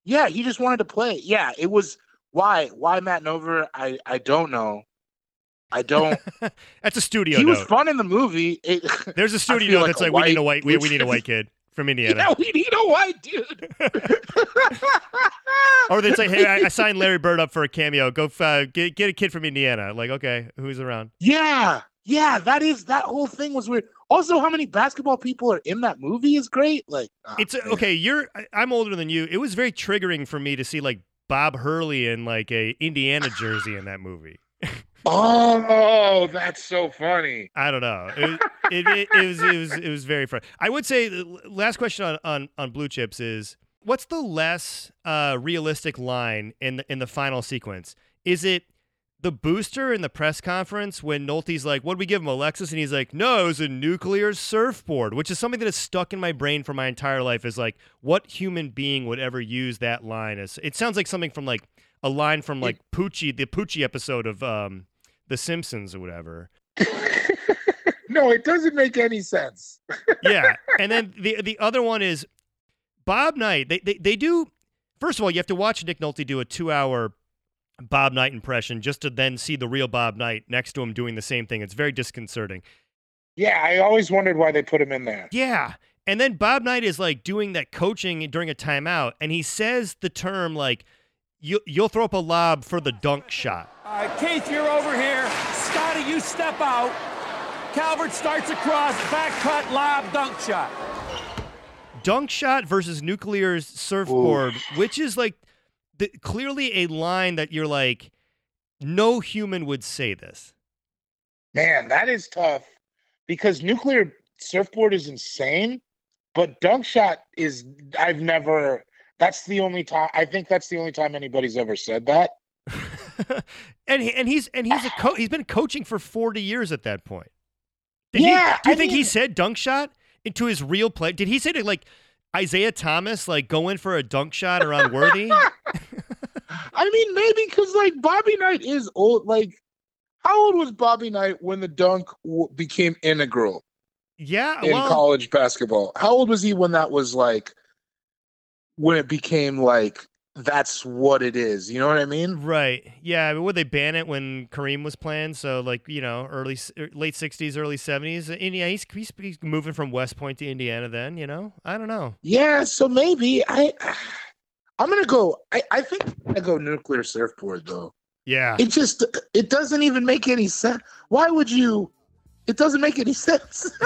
Yeah, he just wanted to play. Yeah, it was why why Matt Nover. I I don't know. I don't. That's a studio he note. was fun in the movie. It, There's a studio like that's a like, we need a white, we, we need a white kid from Indiana. yeah, we need a white dude. Or they say, hey, I, I signed Larry Bird up for a cameo. Go uh, get get a kid from Indiana. Like, okay, who's around? Yeah, yeah, that is that whole thing was weird. Also, how many basketball people are in that movie is great. Like, ah, It's man. okay. You're. I'm older than you. It was very triggering for me to see like Bob Hurley in like a Indiana jersey in that movie. Oh, that's so funny. I don't know. It, it, it, it was it was it was very funny. I would say the last question on, on on blue chips is what's the less uh, realistic line in the in the final sequence? Is it the booster in the press conference when Nolte's like, "What would we give him, Alexis?" and he's like, "No, it was a nuclear surfboard," which is something that has stuck in my brain for my entire life. Is like, what human being would ever use that line? As it sounds like something from like a line from like Poochie, the Poochie episode of um, The Simpsons or whatever. no, it doesn't make any sense. yeah. And then the the other one is Bob Knight. They, they they do first of all, you have to watch Nick Nolte do a two hour Bob Knight impression just to then see the real Bob Knight next to him doing the same thing. It's very disconcerting. Yeah, I always wondered why they put him in there. Yeah. And then Bob Knight is like doing that coaching during a timeout, and he says the term like you you'll throw up a lob for the dunk shot. All right, Keith, you're over here. Scotty, you step out. Calbert starts across, back cut, lob, dunk shot. dunk shot versus nuclear's surfboard, which is like the, clearly a line that you're like, no human would say this. Man, that is tough because nuclear surfboard is insane, but dunk shot is I've never that's the only time I think that's the only time anybody's ever said that. and he, and he's and he's a co- he's been coaching for 40 years at that point. Did Yeah, he, do you I think he said dunk shot into his real play? Did he say to like Isiah Thomas like go in for a dunk shot around Worthy? I mean, maybe because like Bobby Knight is old. Like, how old was Bobby Knight when the dunk w- became integral yeah, in well, college basketball? How old was he when that was like when it became like that's what it is? You know what I mean? Right. Yeah. I mean, would they ban it when Kareem was playing? So, like, you know, early, er, late 60s, early 70s. And yeah, he's, he's, he's moving from West Point to Indiana then, you know? I don't know. Yeah. So maybe I. I'm gonna go. I, I think I'm go nuclear surfboard though. Yeah. It just it doesn't even make any sense. Why would you? It doesn't make any sense.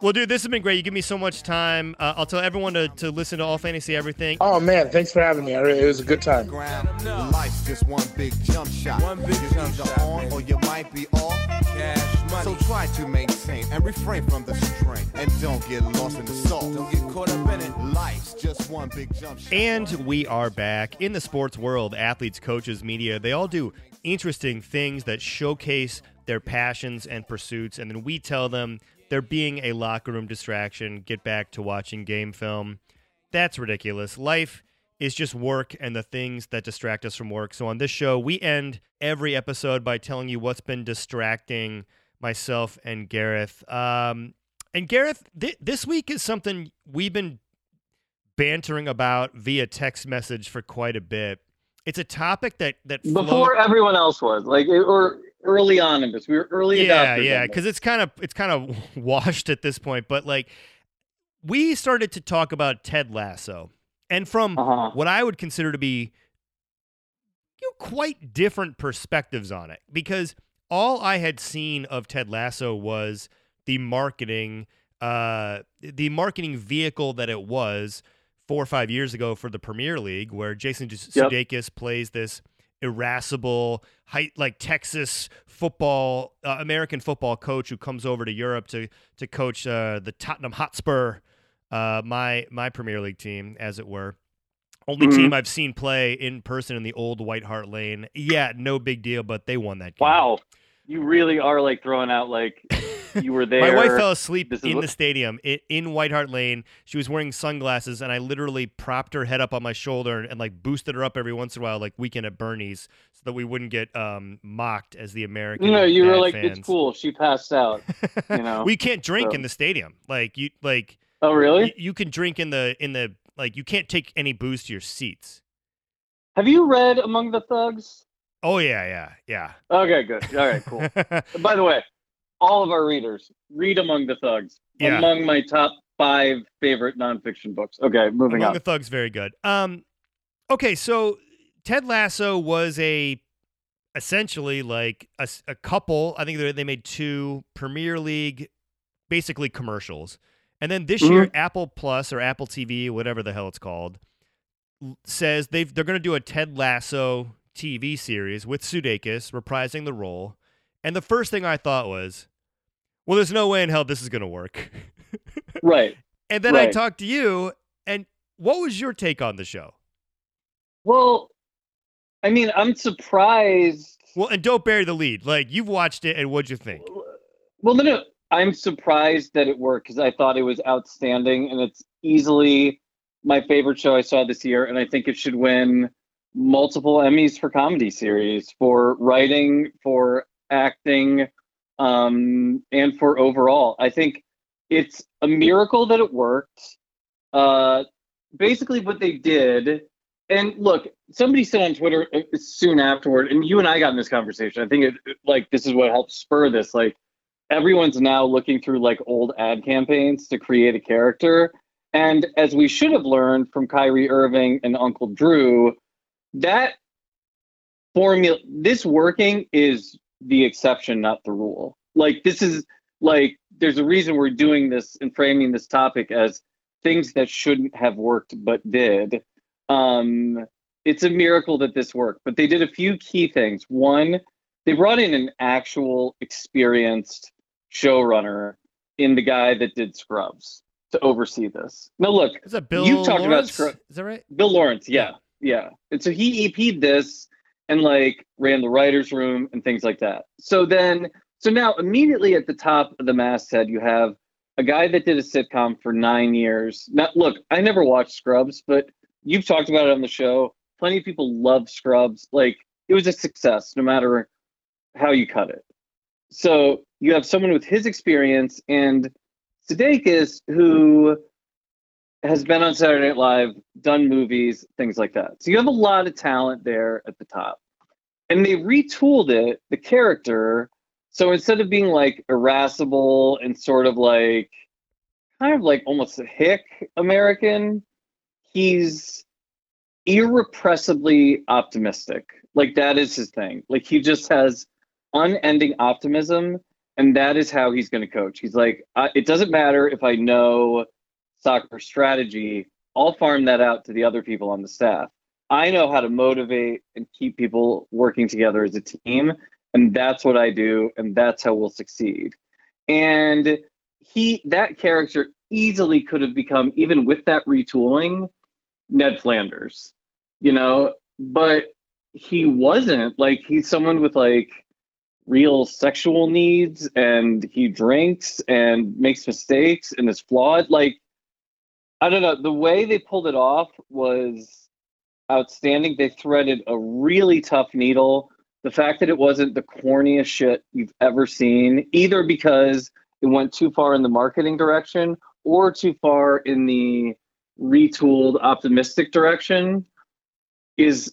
Well, dude, this has been great. You give me so much time. Uh, I'll tell everyone to, to listen to All Fantasy Everything. oh man, thanks for having me. I re- It was a good time. Life's just one big jump shot. One big You're jump shot, on or you might be off. Cash money. So try to maintain and refrain from the strain. And don't get lost in the sauce. Don't get caught up in it. Life's just one big jump shot. And we are back in the sports world. Athletes, coaches, media, they all do interesting things that showcase their passions and pursuits. And then we tell them they're being a locker room distraction. Get back to watching game film. That's ridiculous. Life is just work and the things that distract us from work. So on this show, we end every episode by telling you what's been distracting myself and Gareth. Um, and Gareth, th- this week is something we've been bantering about via text message for quite a bit. It's a topic that that Before flowed- everyone else was like, it, or early on in this, we were early yeah, yeah, because it's kind of it's kind of washed at this point. But like, we started to talk about Ted Lasso, and from Uh-huh. what I would consider to be you know, quite different perspectives on it, because all I had seen of Ted Lasso was the marketing, uh, the marketing vehicle that it was four or five years ago for the Premier League, where Jason Yep. Sudeikis plays this irascible, high, like Texas football, uh, American football coach who comes over to Europe to to coach uh, the Tottenham Hotspur, uh, my my Premier League team, as it were. Only Mhm. team I've seen play in person in the old White Hart Lane. Yeah, no big deal, but they won that game. Wow. You really are like throwing out like you were there. My wife fell asleep in what- the stadium i- in White Hart Lane. She was wearing sunglasses, and I literally propped her head up on my shoulder and, like boosted her up every once in a while, like weekend at Bernie's, so that we wouldn't get um, mocked as the American. You know, you were like, fans. it's cool. She passed out. You know. we can't drink so- in the stadium. Like you, like oh, really? y- you can drink in the in the like you can't take any booze to your seats. Have you read Among the Thugs? Oh yeah, yeah, yeah. Okay, good. All right, cool. By the way, all of our readers read Among the Thugs. Yeah. Among my top five favorite nonfiction books. Okay, moving on. Among on. the Thugs, very good. Um, okay, so Ted Lasso was a essentially like a couple. I think they they made two Premier League, basically commercials, and then this year Apple Plus or Apple TV, whatever the hell it's called, says they've they're going to do a Ted Lasso TV series with Sudeikis reprising the role. And the first thing I thought was, well, there's no way in hell this is going to work. right. And then I talked to you, and what was your take on the show? Well, I mean, I'm surprised. Well, and don't bury the lead. Like you've watched it, and what'd you think? Well, no, no. I'm surprised that it worked because I thought it was outstanding, and it's easily my favorite show I saw this year, and I think it should win multiple Emmys for comedy series, for writing, for acting, um, and for overall. I think it's a miracle that it worked. Uh, basically, what they did, and look, somebody said on Twitter uh, soon afterward, and you and I got in this conversation. I think it like this is what helped spur this. Like everyone's now looking through like old ad campaigns to create a character. And as we should have learned from Kyrie Irving and Uncle Drew, that formula, this working is the exception, not the rule. Like, this is like, there's a reason we're doing this and framing this topic as things that shouldn't have worked but did. Um, it's a miracle that this worked, but they did a few key things. One, they brought in an actual experienced showrunner in the guy that did Scrubs to oversee this. Now, look, Is that Bill? you've talked about Scrubs. Is that right? Bill Lawrence, yeah, yeah. And so he EP'd this and like ran the writers' room and things like that. So then, so now immediately at the top of the masthead, you have a guy that did a sitcom for nine years. Now, look, I never watched Scrubs, but you've talked about it on the show. Plenty of people love Scrubs. Like it was a success, no matter how you cut it. So you have someone with his experience and Sudeikis, who has been on Saturday Night Live, done movies, things like that. So you have a lot of talent there at the top. And they retooled it, the character. So instead of being like irascible and sort of like kind of like almost a hick American, he's irrepressibly optimistic. Like that is his thing. Like he just has unending optimism and that is how he's going to coach. He's like, it doesn't matter if I know soccer strategy, I'll farm that out to the other people on the staff. I know how to motivate and keep people working together as a team, and that's what I do, and that's how we'll succeed. And he, that character, easily could have become, even with that retooling, Ned Flanders, you know, but he wasn't. Like he's someone with like real sexual needs, and he drinks and makes mistakes and is flawed. Like I don't know. The way they pulled it off was outstanding. They threaded a really tough needle. The fact that it wasn't the corniest shit you've ever seen, either because it went too far in the marketing direction or too far in the retooled optimistic direction, is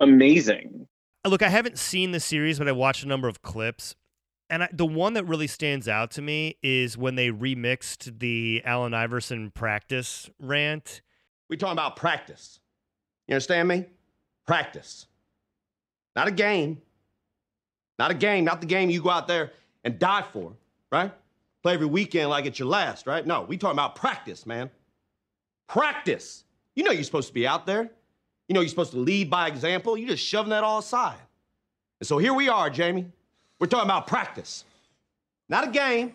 amazing. Look, I haven't seen the series, but I watched a number of clips. And I, the one that really stands out to me is when they remixed the Allen Iverson practice rant. We talking about practice. You understand me? Practice. Not a game. Not a game, not the game you go out there and die for, right? Play every weekend like it's your last, right? No, we talking about practice, man. Practice. You know you're supposed to be out there. You know you're supposed to lead by example. You're just shoving that all aside. And so here we are, Jamie. We're talking about practice. Not a game.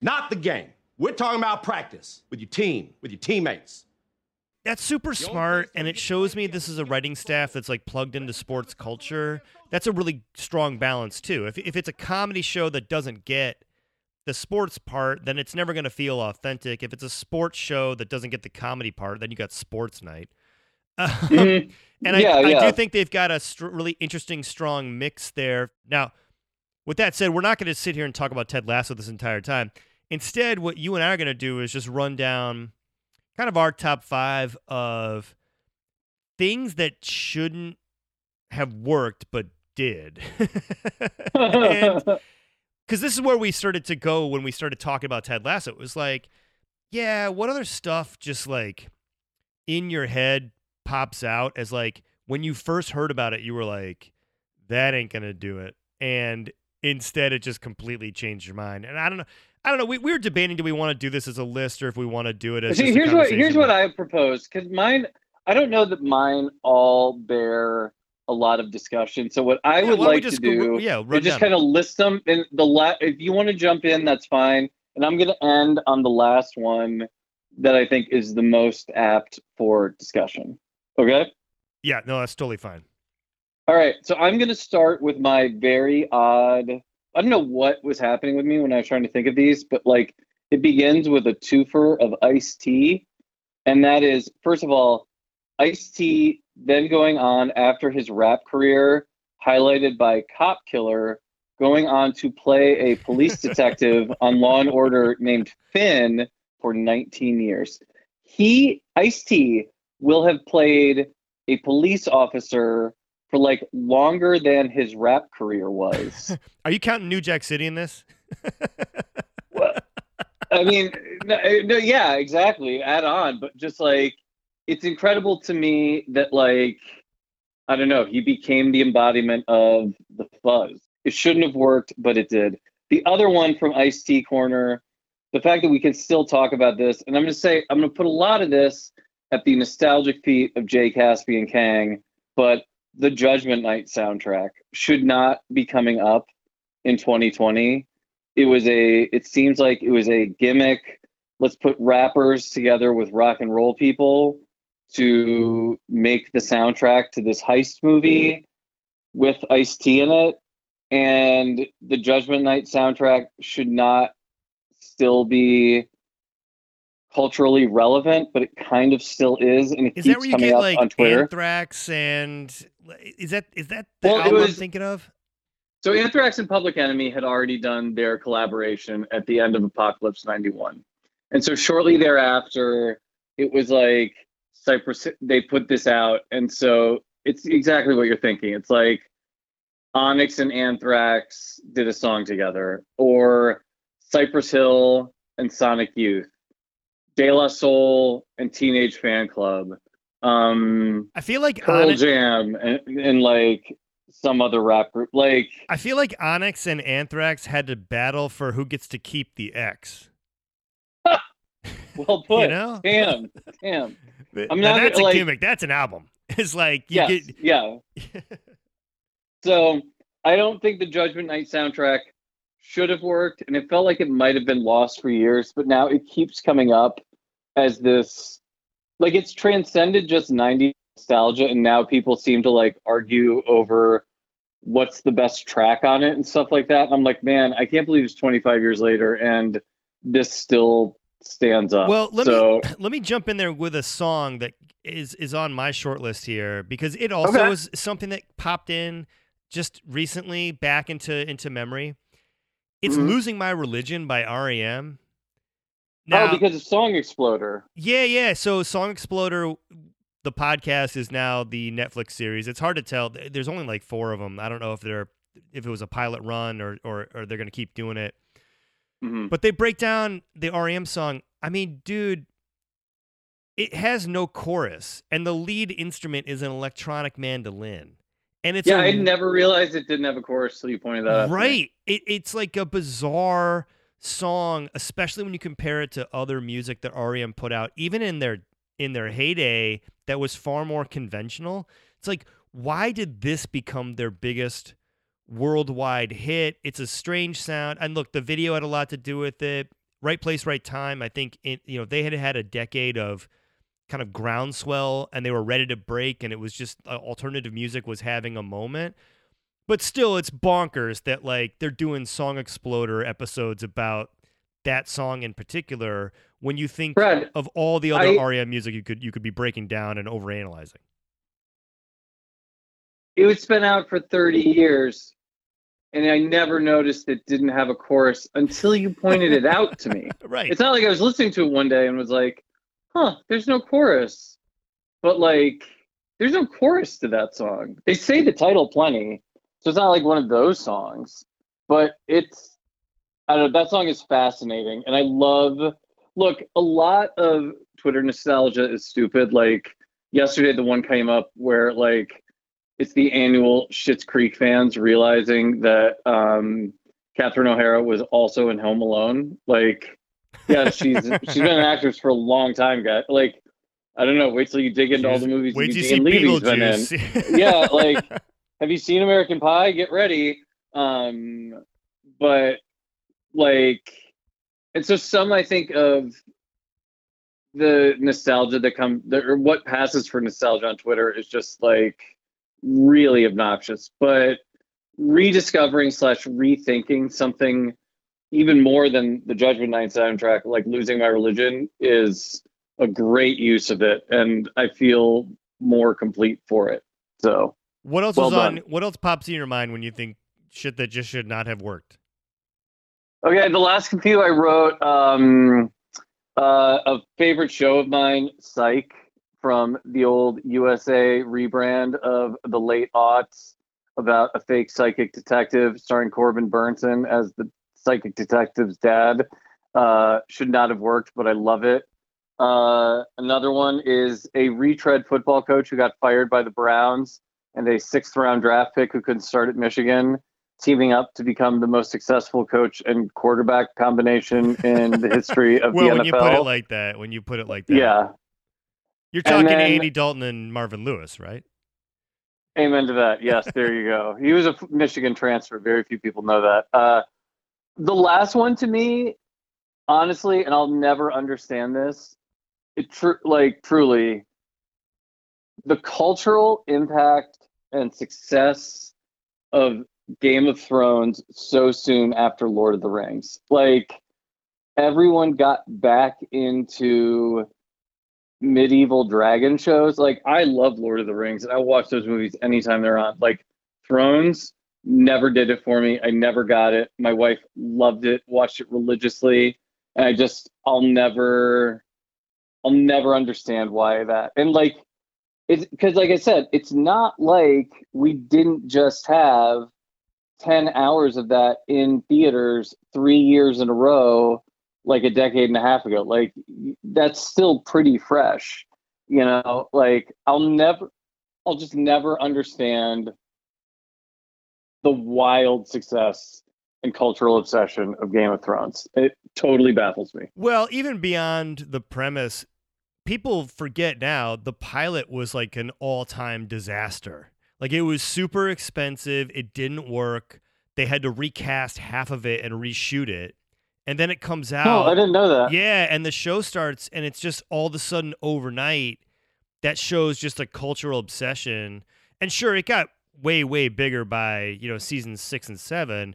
Not the game. We're talking about practice with your team, with your teammates. That's super smart, and it shows me this is a writing staff that's like plugged into sports culture. That's a really strong balance too. If if it's a comedy show that doesn't get the sports part, then it's never going to feel authentic. If it's a sports show that doesn't get the comedy part, then you got sports night. Mhm. And I, Yeah, I yeah. do think they've got a str- really interesting, strong mix there. Now, with that said, we're not going to sit here and talk about Ted Lasso this entire time. Instead, what you and I are going to do is just run down kind of our top five of things that shouldn't have worked but did. Because this is where we started to go when we started talking about Ted Lasso. It was like, yeah, what other stuff just like in your head pops out as like when you first heard about it, you were like, that ain't gonna do it. And instead it just completely changed your mind. And I don't know. I don't know. We, we were debating do we want to do this as a list or if we want to do it as See, here's what here's what I propose because mine. I don't know that mine all bear a lot of discussion. So what I Yeah, would why don't we like just to go- do yeah, is just kind of list them. And the la- if you want to jump in, that's fine. And I'm going to end on the last one that I think is the most apt for discussion. Okay. Yeah, no, that's totally fine. All right, so I'm going to start with my very odd. I don't know what was happening with me when I was trying to think of these, but like it begins with a twofer of Ice T, and that is first of all, Ice T then going on after his rap career, highlighted by Cop Killer, going on to play a police detective on Law and Order named Fin for 19 years. He Ice T will have played a police officer for like longer than his rap career was. Are you counting New Jack City in this? I mean, no, eh, no, yeah, exactly. Add on, but just like it's incredible to me that like I don't know, he became the embodiment of the fuzz. It shouldn't have worked, but it did. The other one from Ice T Corner, the fact that we can still talk about this, and I'm going to say I'm going to put a lot of this at the nostalgic feet of Jay Caspian Kang, but the Judgment Night soundtrack should not be coming up in 2020. It was a. It seems like it was a gimmick. Let's put rappers together with rock and roll people to make the soundtrack to this heist movie with Ice T in it. And the Judgment Night soundtrack should not still be culturally relevant, but it kind of still is, and it Is that keeps where you coming get up like on Twitter. Anthrax and is that is that the Well, album I'm thinking of? So Anthrax and Public Enemy had already done their collaboration at the end of Apocalypse 91. And so shortly thereafter, it was like Cypress they put this out and so it's exactly what you're thinking. It's like Onyx and Anthrax did a song together or Cypress Hill and Sonic Youth, De La Soul and Teenage Fanclub. Um I feel like Pearl Onyx, Jam and, and like some other rap group like I feel like Onyx and Anthrax had to battle for who gets to keep the X. Well put. know? Damn. Damn. I'm not that's gonna, a like- gimmick. That's an album. It's like you Yes. get Yeah. so I don't think the Judgment Night soundtrack should have worked, and it felt like it might have been lost for years, but now it keeps coming up as this like it's transcended just 90 nostalgia, and now people seem to like argue over what's the best track on it and stuff like that. And I'm like, man, I can't believe it's 25 years later and this still stands up. Well, let so, me let me jump in there with a song that is is on my short list here because it also Okay. is something that popped in just recently back into into memory. It's Mhm. "Losing My Religion" by REM. Now, oh, because of Song Exploder. yeah, yeah. So, Song Exploder, the podcast is now the Netflix series. It's hard to tell. There's only like four of them. I don't know if they're if it was a pilot run or or, or they're going to keep doing it. Mhm. But they break down the REM song. I mean, dude, it has no chorus, and the lead instrument is an electronic mandolin, and it's yeah, a- I never realized it didn't have a chorus till you pointed that out. right. It, it's like a bizarre song, especially when you compare it to other music that REM put out, even in their in their heyday, that was far more conventional. It's like, why did this become their biggest worldwide hit? It's a strange sound, and look, the video had a lot to do with it. Right place, right time. I think it, you know they had had a decade of kind of groundswell and they were ready to break and it was just uh, alternative music was having a moment. But still it's bonkers that like they're doing Song Exploder episodes about that song in particular when you think Brad, of all the other I- REM music you could you could be breaking down and overanalyzing. it was been out for 30 years and i never noticed it didn't have a chorus until you pointed it out to me Right. it's not like i was listening to it one day and was like huh there's no chorus but like there's no chorus to that song they say the title plenty so it's not like one of those songs but it's i don't know that song is fascinating and i love look a lot of twitter nostalgia is stupid like yesterday the one came up where like it's the annual Schitt's Creek fans realizing that um, Catherine O'Hara was also in Home Alone. Like, yeah, she's she's been an actress for a long time, guy. Like, I don't know. Wait till you dig into all the movies Wait till you see Eugene Levy's been in. Beetlejuice. yeah, like, have you seen American Pie? Get ready. Um, but like, and so some I think of the nostalgia that come or what passes for nostalgia on Twitter is just like really obnoxious. But rediscovering slash rethinking something even more than the Judgment Night soundtrack, like losing my religion, is a great use of it, and I feel more complete for it. So What else Well was on? What else pops in your mind when you think shit that just should not have worked? Okay, the last few I wrote, um, uh, a favorite show of mine, Psych, from the old USA rebrand of the late aughts about a fake psychic detective starring Corbin Bernsen as the psychic detective's dad. Uh, should not have worked, but I love it. Uh, another one is a retread football coach who got fired by the Browns and a sixth round draft pick who couldn't start at Michigan teaming up to become the most successful coach and quarterback combination in the history of well, the when NFL. When you put it like that, when you put it like that, yeah, you're talking then- Andy Dalton and Marvin Lewis, right? amen to that. Yes, there you go. He was a Michigan transfer. Very few people know that. Uh, the last one to me, honestly, and I'll never understand this. It tr- like truly, the cultural impact and success of Game of Thrones so soon after Lord of the Rings. Like everyone got back into medieval dragon shows. Like I love Lord of the Rings and I watch those movies anytime they're on. Like Thrones never did it for me. I never got it. My wife loved it, watched it religiously, and I just I'll never I'll never understand why that. And like it's because like I said, it's not like we didn't just have 10 hours of that in theaters 3 years in a row like a decade and a half ago. Like that's still pretty fresh. You know, like I'll never I'll just never understand the wild success and cultural obsession of Game of Thrones. It totally baffles me. Well, even beyond the premise, people forget now the pilot was like an all-time disaster. Like it was super expensive, it didn't work. They had to recast half of it and reshoot it. And then it comes out. Oh, I didn't know that. Yeah, and the show starts and it's just all of a sudden overnight that shows just a cultural obsession. And sure, it got way way bigger by, you know, seasons 6 and 7,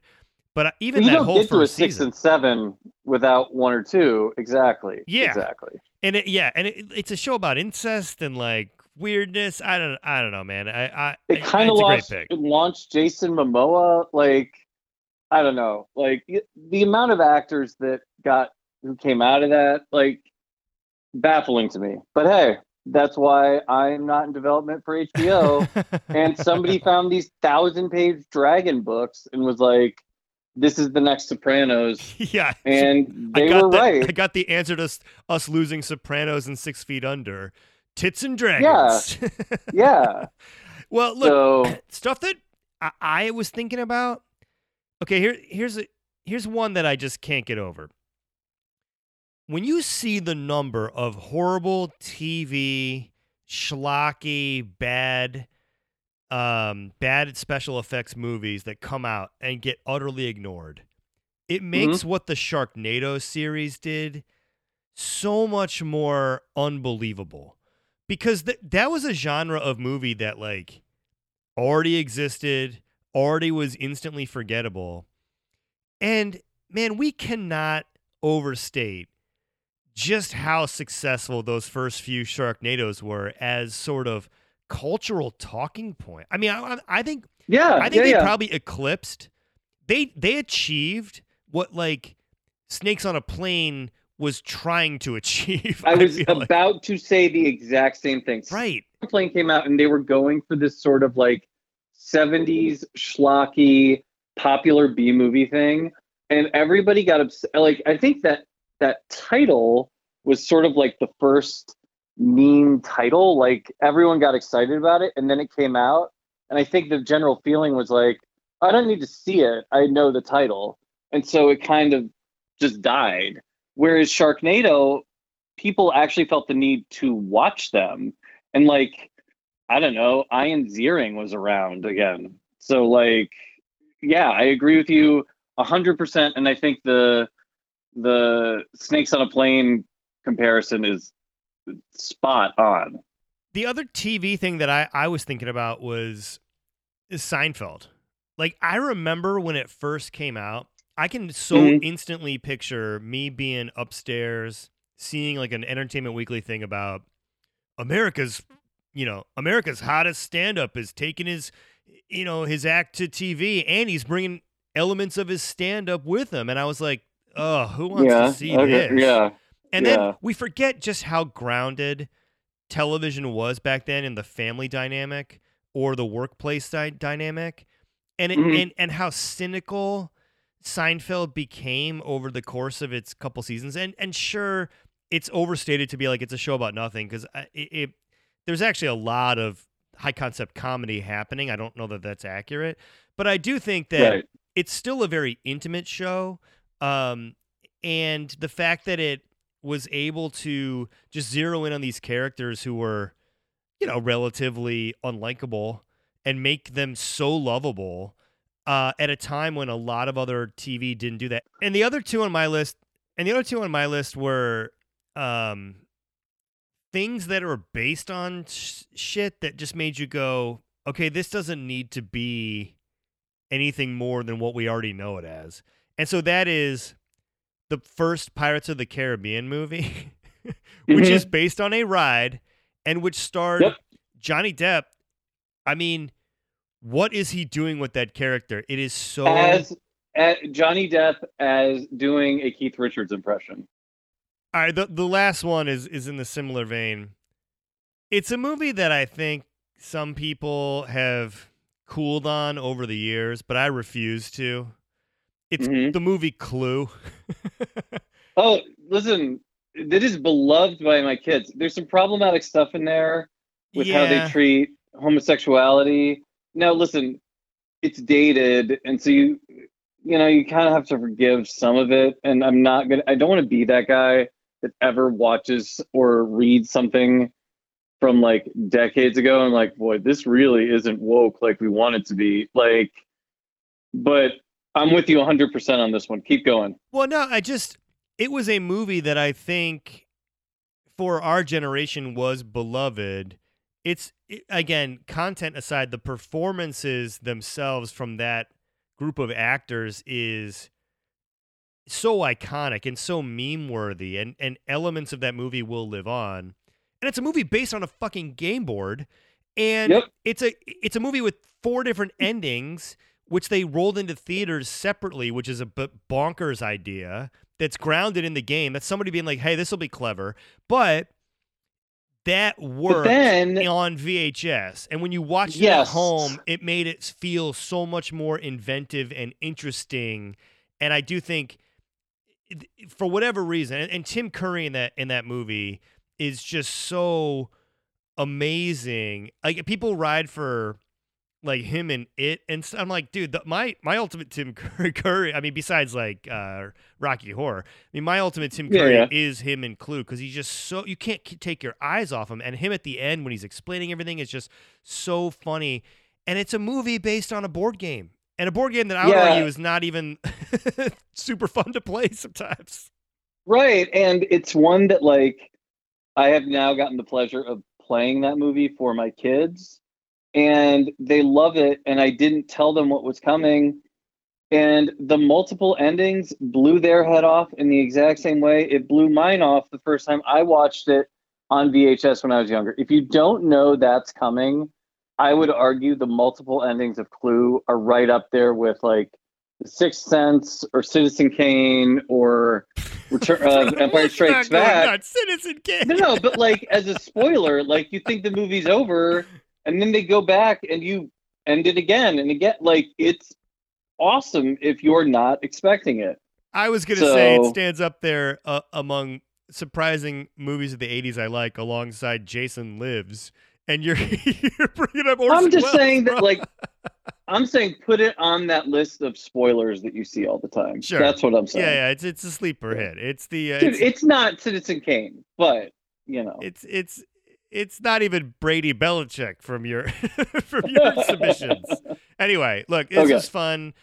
but uh, even you that don't whole get to a six season and seven without one or two. Exactly. Yeah. Exactly. and it, yeah, and it, it's a show about incest and like weirdness. I don't, I don't know, man. I, I, It kind of launched, launched Jason Momoa. Like, I don't know. Like the amount of actors that got who came out of that, like, baffling to me. But hey, that's why I'm not in development for HBO. and somebody found these thousand page dragon books and was like, "This is the next Sopranos." yeah, And I they got were the, right. I got the answer to s- us losing Sopranos and Six Feet Under, tits and dragons. Yeah. Yeah. well, look, stuff that I, I was thinking about. Okay, here, here's a, here's one that I just can't get over. When you see the number of horrible TV, schlocky, bad, um, bad special effects movies that come out and get utterly ignored, it makes what the Sharknado series did so much more unbelievable. because th- that was a genre of movie that like already existed, already was instantly forgettable. And man, we cannot overstate just how successful those first few Sharknadoes were as sort of cultural talking point. I mean, I, I think Yeah, I think yeah, they yeah. probably eclipsed. They they achieved what like Snakes on a Plane was trying to achieve. I was feel like. about to say the exact same thing. right. Plane came out and they were going for this sort of like 70s schlocky popular B movie thing. And everybody got upset. Like, I think that that title was sort of like the first meme title. Like, everyone got excited about it. And then it came out. And I think the general feeling was like, I don't need to see it. I know the title. And so it kind of just died. Whereas Sharknado, people actually felt the need to watch them. And like, I don't know, Ian Ziering was around again. So like, yeah, I agree with you hundred percent. And I think the the snakes on a plane comparison is spot on. The other TV thing that I, I was thinking about was is Seinfeld. Like I remember when it first came out, I can so Mhm. instantly picture me being upstairs seeing like an Entertainment Weekly thing about America's, you know, America's hottest stand-up is taking his, you know, his act to TV and he's bringing elements of his stand-up with him, and I was like, oh, who wants yeah. to see okay, this? Yeah. And Yeah. then we forget just how grounded television was back then in the family dynamic or the workplace dy- dynamic, and it, Mhm. and and how cynical Seinfeld became over the course of its couple seasons. And and sure, it's overstated to be like it's a show about nothing because it, it there's actually a lot of high concept comedy happening. I don't know that that's accurate, but I do think that Right. it's still a very intimate show. Um, and the fact that it was able to just zero in on these characters who were, you know, relatively unlikable and make them so lovable uh, at a time when a lot of other TV didn't do that. And the other two on my list, and the other two on my list were um, things that are based on sh- shit that just made you go, okay, this doesn't need to be anything more than what we already know it as. And so that is the first Pirates of the Caribbean movie, which Mhm. is based on a ride and which starred Yep. Johnny Depp. I mean, what is he doing with that character? It is so As, as Johnny Depp as doing a Keith Richards impression. All right, the the last one is is in the similar vein. It's a movie that I think some people have cooled on over the years, but I refuse to. It's Mhm. the movie Clue. Oh, listen, that is beloved by my kids. There's some problematic stuff in there with how they treat homosexuality. Now, listen, it's dated, and so you, you know, you kind of have to forgive some of it. And I'm not gonna. I don't want to be that guy that ever watches or reads something from like decades ago and like, boy, this really isn't woke like we want it to be. Like, but I'm with you 100% on this one. Keep going. Well, no, I just it was a movie that I think for our generation was beloved. It's it, again, content aside, the performances themselves from that group of actors is so iconic and so meme worthy and and elements of that movie will live on. And it's a movie based on a fucking game board and Yep. it's a it's a movie with four different endings which they rolled into theaters separately, which is a b- bonkers idea that's grounded in the game. That's somebody being like, "Hey, this will be clever," but that worked then- on VHS. And when you watched it at home, it made it feel so much more inventive and interesting. And I do think, for whatever reason, and, and Tim Curry in that in that movie is just so amazing. Like people ride for like him and it and I'm like, dude, the, my my ultimate Tim Curry. I mean, besides like uh, Rocky Horror, I mean, my ultimate Tim Yeah, Curry yeah. is him and Clue because he's just so you can't k- take your eyes off him, and him at the end when he's explaining everything is just so funny, and it's a movie based on a board game. And a board game that I would Yeah. argue is not even super fun to play sometimes. Right. And it's one that like I have now gotten the pleasure of playing that movie for my kids and they love it and I didn't tell them what was coming and the multiple endings blew their head off in the exact same way it blew mine off the first time I watched it on VHS when I was younger. If you don't know that's coming, I would argue the multiple endings of Clue are right up there with like Sixth Sense or Citizen Kane or Return uh, Empire Strikes Back. Citizen Kane. No, no, but like as a spoiler, like you think the movie's over, and then they go back and you end it again and again. Like it's awesome if you're not expecting it. I was gonna say it stands up there uh, among surprising movies of the '80s I like, alongside Jason Lives, and you're you're bringing up. Orson I'm just Welles, saying bro. that, like, I'm saying put it on that list of spoilers that you see all the time. Sure. That's what I'm saying. Yeah, yeah, it's it's a sleeper hit. It's the uh, Dude, it's, it's not Citizen Kane, but you know, it's it's it's not even Brady Belichick from your from your submissions. Anyway, look, this Okay. was fun.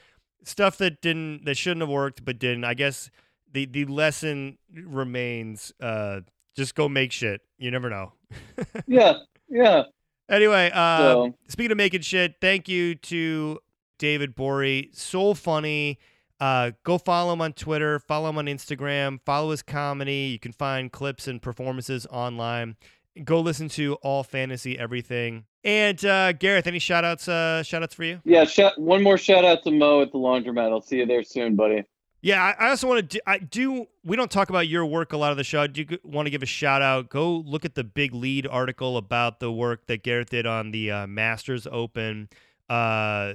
Stuff that didn't that shouldn't have worked, but didn't. I guess the the lesson remains: uh, just go make shit. You never know. yeah, yeah. Anyway, uh, So- speaking of making shit, thank you to David Gborie. So funny. Uh, go follow him on Twitter, follow him on Instagram, follow his comedy. You can find clips and performances online. Go listen to All Fantasy Everything. And uh, Gareth, any shout outs, uh, shout outs for you? Yeah, one more shout out to Mo at the laundromat. I'll see you there soon, buddy. Yeah, I, I also want to do, I do. We don't talk about your work a lot of the show. Do you want to give a shout out? Go look at the big lead article about the work that Gareth did on the uh, Masters Open, uh,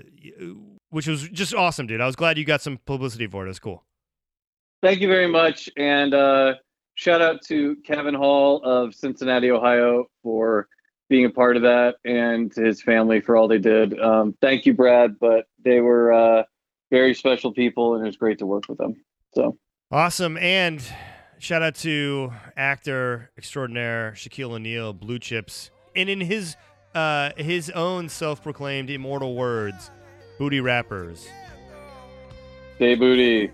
which was just awesome, dude. I was glad you got some publicity for it. It was cool. Thank you very much. And uh, shout out to Kevin Hall of Cincinnati, Ohio, for being a part of that and to his family for all they did. Um, thank you, Brad. But they were uh, very special people, and it was great to work with them. So, Awesome. And shout out to actor extraordinaire Shaquille O'Neal, Blue Chips. And in his uh, his own self proclaimed immortal words, booty rappers. stay booty.